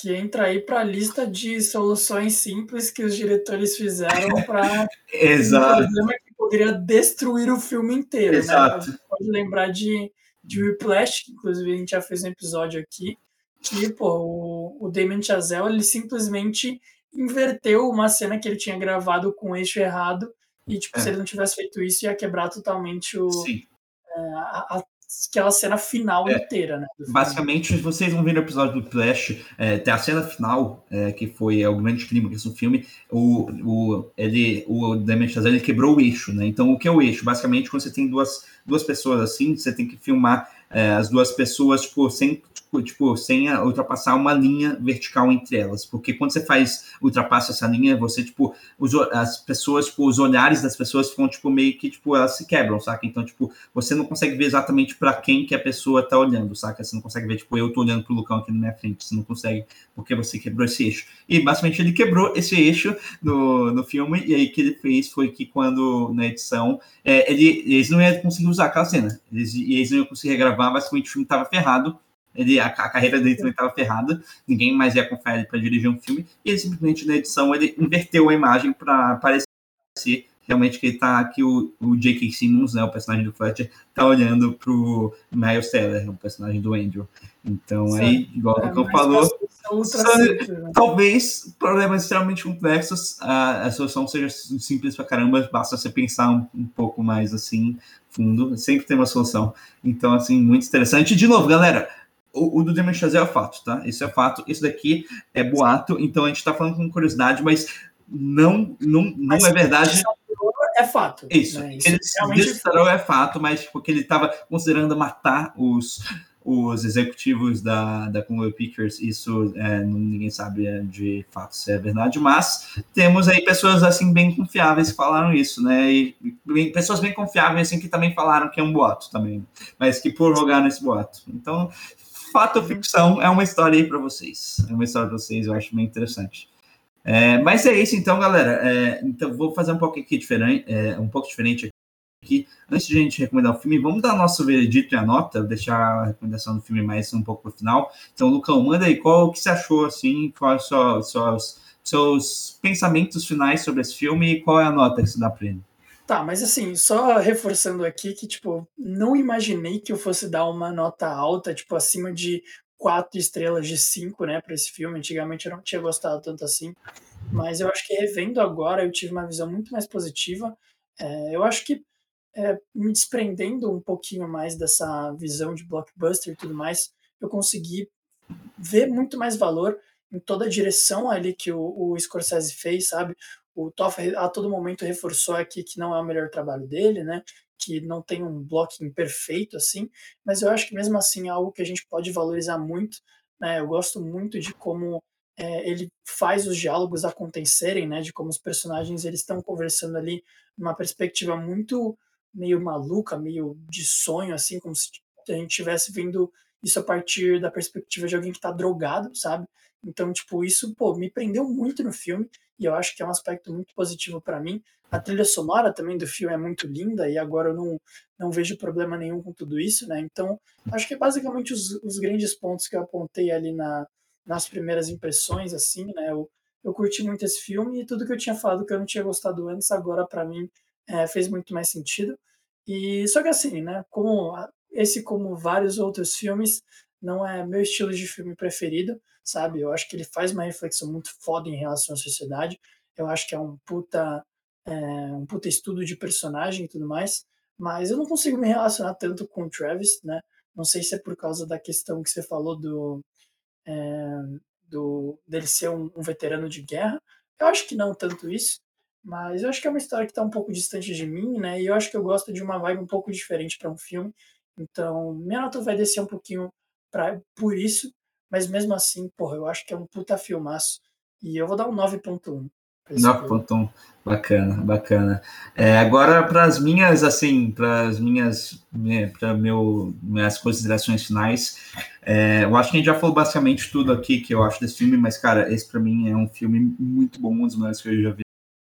que entra aí para a lista de soluções simples que os diretores fizeram para Exato. um problema que poderia destruir o filme inteiro. Né? Exato. Né? Pode lembrar de, de Whiplash, que inclusive a gente já fez um episódio aqui, que pô, o, o Damien Chazelle ele simplesmente inverteu uma cena que ele tinha gravado com o eixo errado e tipo, é. se ele não tivesse feito isso, ia quebrar totalmente o, é, a, a aquela cena final é, inteira, né? Basicamente, vocês vão ver no episódio do Flash, é, tem a cena final, é, que foi é, o grande clímax do filme, o, o, ele, o Damien Chazelle ele quebrou o eixo, né? Então, o que é o eixo? Basicamente, quando você tem duas, duas pessoas assim, você tem que filmar é, as duas pessoas, tipo, sem tipo, sem ultrapassar uma linha vertical entre elas. Porque quando você faz, ultrapassa essa linha, você, tipo, os, as pessoas, tipo, os olhares das pessoas ficam, tipo, meio que, tipo, elas se quebram, saca? Então, tipo, você não consegue ver exatamente para quem que a pessoa tá olhando, saca? Você não consegue ver, tipo, eu tô olhando pro Lucão aqui na minha frente, você não consegue, porque você quebrou esse eixo. E, basicamente, ele quebrou esse eixo no, no filme, e aí o que ele fez foi que quando, na edição, é, ele, eles não iam conseguir usar aquela cena, eles, eles não iam conseguir regravar, basicamente o filme tava ferrado, ele, a, a carreira dele também estava ferrada, ninguém mais ia confiar ele para dirigir um filme, e ele simplesmente na edição ele inverteu a imagem para parecer realmente que ele tá que o, o J.K. Simmons, né, o personagem do Fletcher, tá olhando pro Miles Teller, o personagem do Andrew. Então Sim. aí, igual é, o que eu falou, né? talvez problemas extremamente complexos, a, a solução seja simples pra caramba, basta você pensar um, um pouco mais assim, fundo, sempre tem uma solução. Então, assim, muito interessante. E, de novo, galera, o, o do Demon Chazelle é fato, tá? Isso é fato. Isso daqui é boato. Então a gente tá falando com curiosidade, mas não, não, não mas é verdade. É fato. Isso. Né? Isso ele realmente... é fato, mas porque ele estava considerando matar os, os executivos da, da Columbia Pictures, isso é, ninguém sabe é, de fato se é verdade, mas temos aí pessoas assim bem confiáveis que falaram isso, né? E, e pessoas bem confiáveis assim que também falaram que é um boato também, mas que prorrogaram esse boato. Então, fato ou ficção, é uma história aí para vocês. É uma história para vocês, eu acho bem interessante. É, mas é isso então, galera. É, então vou fazer um pouco aqui diferente, é, um pouco diferente aqui. Antes de a gente recomendar o filme, vamos dar nosso veredito e a nota, deixar a recomendação do filme mais um pouco para o final. Então, Lucão, manda aí qual o que você achou assim, quais são seus, seus pensamentos finais sobre esse filme e qual é a nota que você dá para ele. Tá, mas assim, só reforçando aqui que, tipo, não imaginei que eu fosse dar uma nota alta, tipo, acima de quatro estrelas de cinco, né, para esse filme. Antigamente eu não tinha gostado tanto assim, mas eu acho que revendo agora eu tive uma visão muito mais positiva. É, eu acho que é, me desprendendo um pouquinho mais dessa visão de blockbuster e tudo mais, eu consegui ver muito mais valor em toda a direção ali que o, o Scorsese fez, sabe? O Toff a todo momento reforçou aqui que não é o melhor trabalho dele, né? Que não tem um blocking perfeito assim, mas eu acho que mesmo assim é algo que a gente pode valorizar muito. Né? Eu gosto muito de como é, ele faz os diálogos acontecerem, né? De como os personagens eles estão conversando ali numa perspectiva muito meio maluca, meio de sonho, assim, como se a gente estivesse vendo isso a partir da perspectiva de alguém que está drogado, sabe? Então, tipo, isso, pô, me prendeu muito no filme e eu acho que é um aspecto muito positivo para mim. A trilha sonora também do filme é muito linda e agora eu não, não vejo problema nenhum com tudo isso, né? Então, acho que é basicamente os, os grandes pontos que eu apontei ali na, nas primeiras impressões, assim, né? Eu, eu curti muito esse filme e tudo que eu tinha falado que eu não tinha gostado antes, agora para mim é, fez muito mais sentido. E só que assim, né? Como esse, como vários outros filmes, não é meu estilo de filme preferido, sabe? Eu acho que ele faz uma reflexão muito foda em relação à sociedade. Eu acho que é um puta, é, um puta estudo de personagem e tudo mais. Mas eu não consigo me relacionar tanto com o Travis, né? Não sei se é por causa da questão que você falou do, é, do dele ser um, um veterano de guerra. Eu acho que não tanto isso. Mas eu acho que é uma história que está um pouco distante de mim, né? E eu acho que eu gosto de uma vibe um pouco diferente para um filme. Então, minha nota vai descer um pouquinho pra, por isso, mas mesmo assim, porra, eu acho que é um puta filmaço. E eu vou dar um 9.1. 9.1, bacana, bacana. É, agora, para as minhas, assim, para as minhas, né, para meu, minhas considerações finais, é, eu acho que a gente já falou basicamente tudo aqui que eu acho desse filme, mas, cara, esse para mim é um filme muito bom, um dos melhores que eu já vi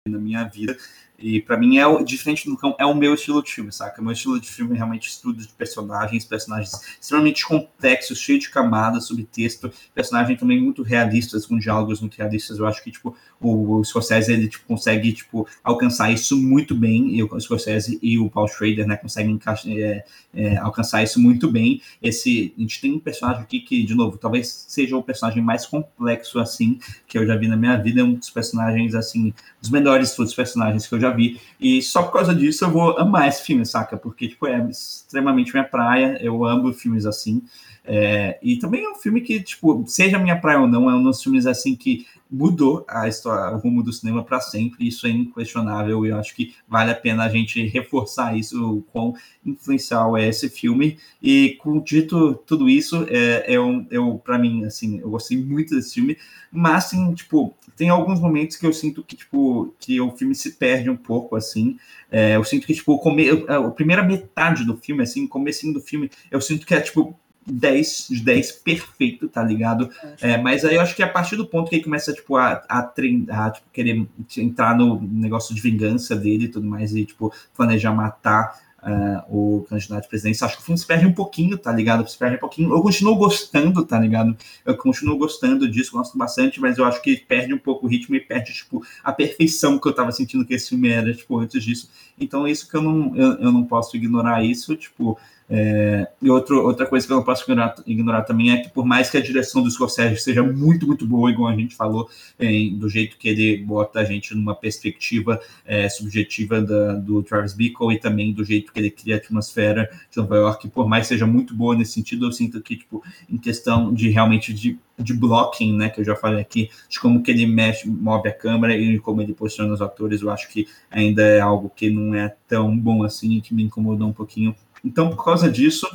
na minha vida. E para mim é diferente do cão, é o meu estilo de filme, saca? O meu estilo de filme é realmente estudo de personagens, personagens extremamente complexos, cheios de camadas, subtexto, personagens também muito realistas, com diálogos muito realistas. Eu acho que tipo o, o Scorsese ele tipo, consegue tipo alcançar isso muito bem, e o Scorsese e o Paul Schrader, né, conseguem é, é, alcançar isso muito bem. Esse a gente tem um personagem aqui que de novo talvez seja o personagem mais complexo assim que eu já vi na minha vida, é um dos personagens assim, dos melhores dos personagens que eu já vi. E só por causa disso eu vou amar esse filme, saca? Porque, tipo, é extremamente minha praia. Eu amo filmes assim. É, e também é um filme que, tipo, seja minha praia ou não, é um dos filmes assim que mudou a história, o rumo do cinema para sempre. Isso é inquestionável e eu acho que vale a pena a gente reforçar isso, o quão influencial é esse filme. E com dito tudo isso, é, é um, eu para mim assim, eu gostei muito desse filme, mas assim, tipo, tem alguns momentos que eu sinto que tipo que o filme se perde um pouco assim. É, eu sinto que tipo come, a primeira metade do filme, assim, comecinho do filme, eu sinto que é tipo 10 de 10 perfeito, tá ligado? É, mas aí eu acho que a partir do ponto que ele começa, tipo, a, a, treinar, tipo, querer entrar no negócio de vingança dele e tudo mais, e, tipo, planejar matar uh, o candidato à presidência, acho que o filme se perde um pouquinho, tá ligado? Se perde um pouquinho. Eu continuo gostando, tá ligado? Eu continuo gostando disso, gosto bastante, mas eu acho que perde um pouco o ritmo e perde, tipo, a perfeição que eu tava sentindo que esse filme era, tipo, antes disso. Então, é isso que eu não, eu, eu não posso ignorar isso, tipo, é, e outro, outra coisa que eu não posso ignorar, ignorar, também é que, por mais que a direção do Scorsese seja muito, muito boa, igual a gente falou, é, do jeito que ele bota a gente numa perspectiva é, subjetiva da, do Travis Bickle e também do jeito que ele cria a atmosfera de Nova York, por mais que seja muito boa nesse sentido, eu sinto que, tipo, em questão de realmente de, de blocking, né, que eu já falei aqui, de como que ele mexe, move a câmera e como ele posiciona os atores, eu acho que ainda é algo que não é tão bom assim, que me incomodou um pouquinho então, por causa disso,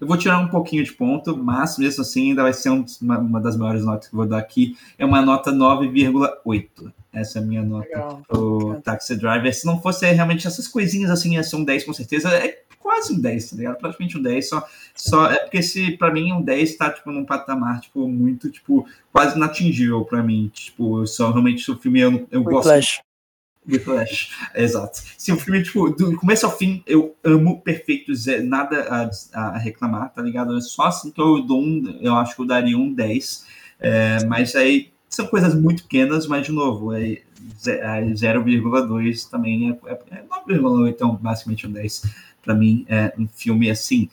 eu vou tirar um pouquinho de ponto, mas mesmo assim ainda vai ser um, uma, uma, das maiores notas que eu vou dar aqui. É uma nota 9,8. Essa é a minha nota pro Taxi Driver. Se não fosse realmente essas coisinhas assim, ia ser um 10 com certeza. É quase um 10, tá ligado? Praticamente um 10. Só, só é porque se para mim um 10 tá tipo num patamar tipo muito tipo quase inatingível para mim. Tipo, só realmente o filme eu, eu gosto. Flash. Whiplash, exato. Se o filme, tipo, do começo ao fim, eu amo perfeito, nada a, a, reclamar, tá ligado? É só assim que eu dou um, eu acho que eu daria um 10. É, mas aí são coisas muito pequenas, mas de novo, é, é 0,2 também é, é, é 9,8, então basicamente um 10. Para mim, é um filme assim,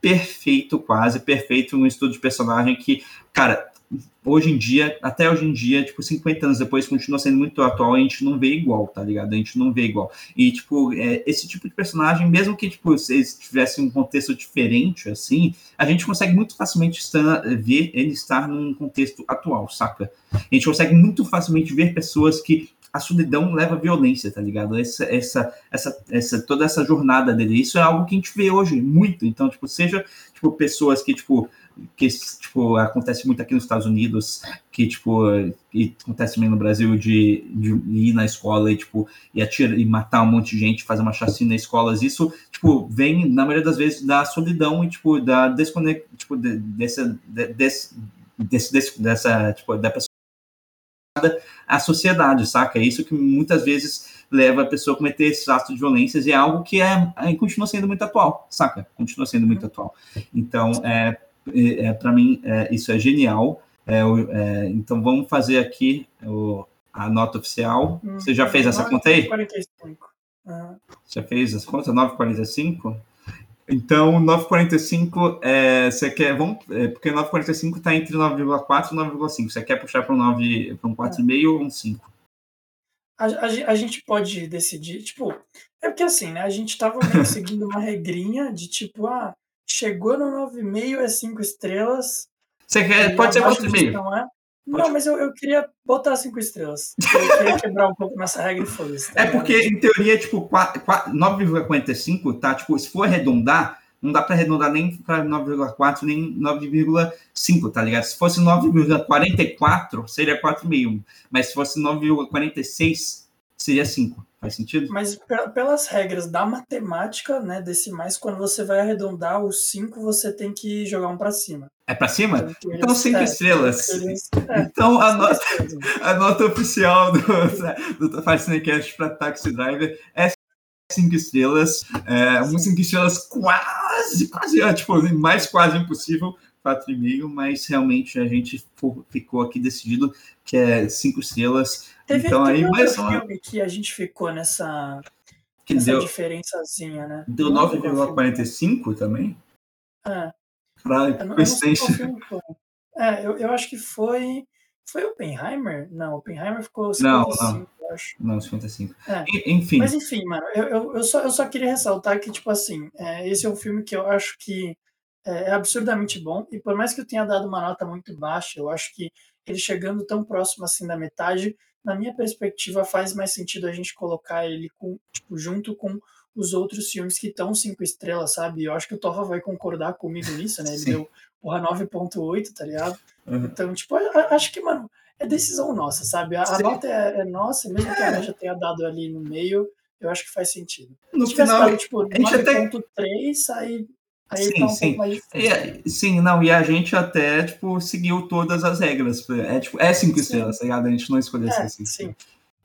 perfeito, quase perfeito, um estudo de personagem que, cara, hoje em dia, até hoje em dia, tipo, 50 anos depois, continua sendo muito atual, a gente não vê igual, tá ligado? A gente não vê igual. E, tipo, é, esse tipo de personagem, mesmo que, tipo, vocês tivessem um contexto diferente, assim, a gente consegue muito facilmente estar, ver ele estar num contexto atual, saca? A gente consegue muito facilmente ver pessoas que a solidão leva à violência, tá ligado? Essa, essa, essa, essa, toda essa jornada dele, isso é algo que a gente vê hoje muito. Então, tipo, seja, tipo, pessoas que, tipo, que tipo acontece muito aqui nos Estados Unidos, que tipo e acontece também no Brasil de, de ir na escola e tipo e atirar e matar um monte de gente, fazer uma chacina em escolas, isso tipo vem na maioria das vezes da solidão e tipo da desconect, tipo de, dessa de, desse, desse, dessa tipo da pessoa a sociedade, saca? É isso que muitas vezes leva a pessoa a cometer esses atos de violência e é algo que é, é continua sendo muito atual, saca? Continua sendo muito atual. Então, é, é, para mim, é, isso é genial. É, é, então, vamos fazer aqui o, a nota oficial. Hum, Você já fez essa conta aí? 45. Uhum. Já fez essa conta? 9,45? Então, 9,45, é, você quer. Vamos, é, porque 9,45 está entre 9,4 e 9,5. Você quer puxar para um, 9, para um 4,5 é. ou um 5? A, a, a, gente pode decidir, tipo, é porque assim, né? A gente estava seguindo uma regrinha de tipo, ah, Chegou no 9,5 é 5 estrelas. Você quer, pode ser 4,5. Não, não, mas eu, eu queria botar 5 estrelas. Eu queria quebrar um pouco nessa regra e foda tá É porque, em teoria, tipo, 9,45 tá, tipo, se for arredondar, não dá para arredondar nem para 9,4 nem 9,5, tá ligado? Se fosse 9,44, seria 4,5. Mas se fosse 9,46, seria 5. Faz sentido? Mas pelas regras da matemática, né, decimais, quando você vai arredondar o 5, você tem que jogar um para cima. É para cima? Então, então cinco é, estrelas. É, então a nota, a nota oficial do, do Fascinecast para Taxi Driver é cinco estrelas. É, um cinco estrelas quase, quase, é, tipo, mais quase impossível, 4,5, mas realmente a gente ficou aqui decidido que é cinco estrelas. Teve, então teve aí mais um filme que a gente ficou nessa, que nessa deu, diferençazinha, né? Deu 9,45 também? É. Caralho, coincidência. É, eu, eu acho que foi. Foi Oppenheimer? Não, Oppenheimer ficou 55, não, não. eu acho. Não, 55. É. Enfim. Mas enfim, mano, eu, eu, eu, só, eu só queria ressaltar que, tipo assim, é, esse é um filme que eu acho que é, é absurdamente bom. E por mais que eu tenha dado uma nota muito baixa, eu acho que ele chegando tão próximo assim da metade, na minha perspectiva, faz mais sentido a gente colocar ele com, tipo, junto com os outros filmes que estão cinco estrelas, sabe? Eu acho que o Torra vai concordar comigo nisso, né? Ele Sim. deu porra 9.8, tá ligado? Uhum. Então, tipo, acho que, mano, é decisão nossa, sabe? A, a nota é, é, nossa, mesmo que a gente já tenha dado ali no meio, eu acho que faz sentido. No final, dado, tipo, 9.3, até... aí Aí sim, tá um sim. E, sim, não, e a gente até, tipo, seguiu todas as regras. É, tipo, é cinco sim. estrelas, tá ligado? A gente não escolheu é, cinco sim.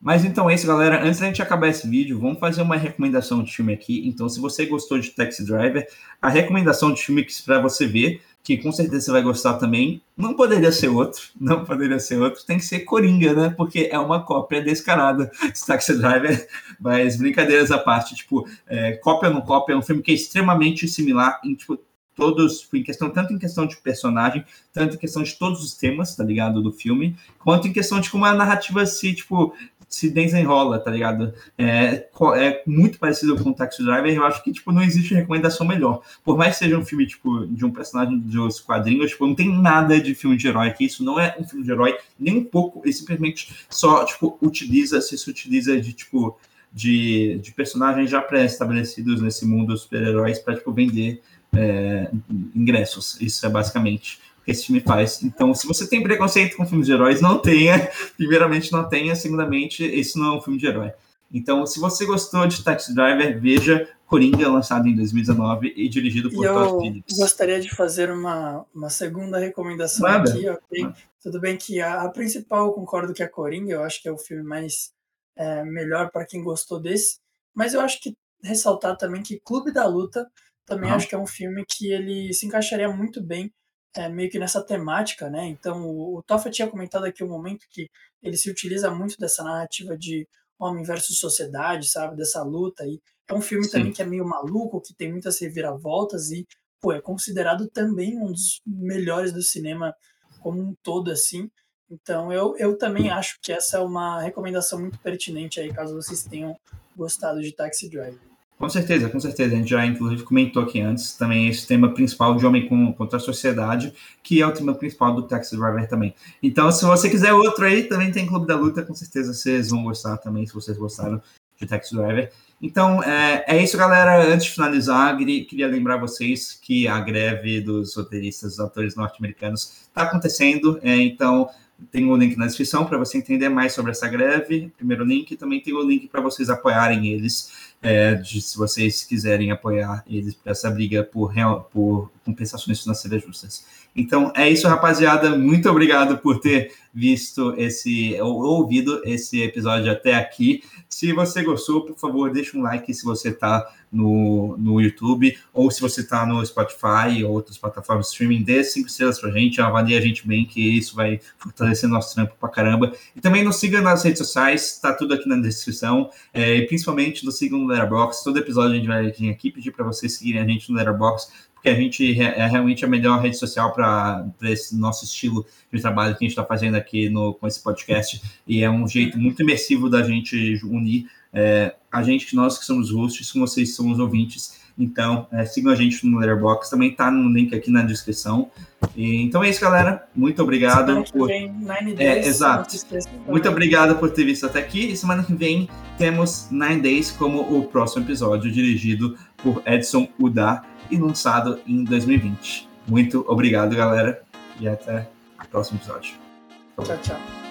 Mas então é isso, galera. Antes da gente acabar esse vídeo, vamos fazer uma recomendação de filme aqui. Então, se você gostou de Taxi Driver, a recomendação de filme para você ver que com certeza você vai gostar também. Não poderia ser outro, não poderia ser outro, tem que ser Coringa, né? Porque é uma cópia descarada de Taxi Driver, mas brincadeiras à parte, tipo, é, cópia não cópia, é um filme que é extremamente similar em, tipo, todos, em questão, tanto em questão de personagem, tanto em questão de todos os temas, tá ligado, do filme, quanto em questão de como a narrativa se, tipo, se desenrola, tá ligado? É, é muito parecido com o Taxi Driver, eu acho que, tipo, não existe recomendação melhor. Por mais que seja um filme, tipo, de um personagem dos quadrinhos, tipo, não tem nada de filme de herói aqui, isso não é um filme de herói, nem um pouco, ele simplesmente só, tipo, utiliza, se, utiliza de, tipo, de, de personagens já pré-estabelecidos nesse mundo dos super-heróis para, tipo, vender é, ingressos. Isso é basicamente que esse filme faz. Então, se você tem preconceito com filmes de heróis, não tenha. Primeiramente, não tenha. Segundamente, esse não é um filme de herói. Então, se você gostou de Taxi Driver, veja Coringa, lançado em 2019 e dirigido por Todd Phillips. Eu gostaria de fazer uma, uma segunda recomendação Nada. aqui. Okay? Tudo bem que a, a, principal, eu concordo que é a Coringa, eu acho que é o filme mais é, melhor para quem gostou desse. Mas eu acho que ressaltar também que Clube da Luta também acho que é um filme que ele se encaixaria muito bem é, meio que nessa temática, né? Então, o, o Toffa tinha comentado aqui um momento que ele se utiliza muito dessa narrativa de homem versus sociedade, sabe? Dessa luta aí. É um filme Sim. também que é meio maluco, que tem muitas reviravoltas e, pô, é considerado também um dos melhores do cinema como um todo, assim. Então, eu, eu também acho que essa é uma recomendação muito pertinente aí, caso vocês tenham gostado de Taxi Driver. Com certeza, com certeza. A gente já, inclusive, comentou aqui antes também esse tema principal de Homem contra a Sociedade, que é o tema principal do Taxi Driver também. Então, se você quiser outro aí, também tem Clube da Luta, com certeza vocês vão gostar também, se vocês gostaram de Taxi Driver. Então, é, é isso, galera. Antes de finalizar, queria lembrar vocês que a greve dos roteiristas, dos atores norte-americanos, está acontecendo. É, então, tem o link na descrição para você entender mais sobre essa greve. Primeiro link, também tem o link para vocês apoiarem eles é, de, se vocês quiserem apoiar eles para essa briga por, real, por compensações financeiras justas. Então é isso, rapaziada. Muito obrigado por ter visto esse ou ouvido esse episódio até aqui. Se você gostou, por favor, deixa um like se você está no, no YouTube ou se você está no Spotify ou outras plataformas de streaming, dê cinco estrelas pra gente, avalie a gente bem, que isso vai fortalecer nosso trampo pra caramba. E também nos siga nas redes sociais, tá tudo aqui na descrição, é, e principalmente nos sigam no Letterboxd. Todo episódio a gente vai vir aqui pedir para vocês seguirem a gente no Letterboxd, porque a gente é realmente a melhor rede social para esse nosso estilo de trabalho que a gente está fazendo aqui no, com esse podcast, e é um jeito muito imersivo da gente unir é, a gente, nós que somos hosts, com vocês que são os ouvintes. Então, é, sigam a gente no Letterboxd, também tá no link aqui na descrição. E, então é isso, galera. Muito obrigado. Semana por... vem, Nine Days. É, exato. Muito obrigado por ter visto até aqui. E semana que vem temos Nine Days como o próximo episódio, dirigido por Edson Udá e lançado em 2020. Muito obrigado, galera. E até o próximo episódio. Tchau, tchau.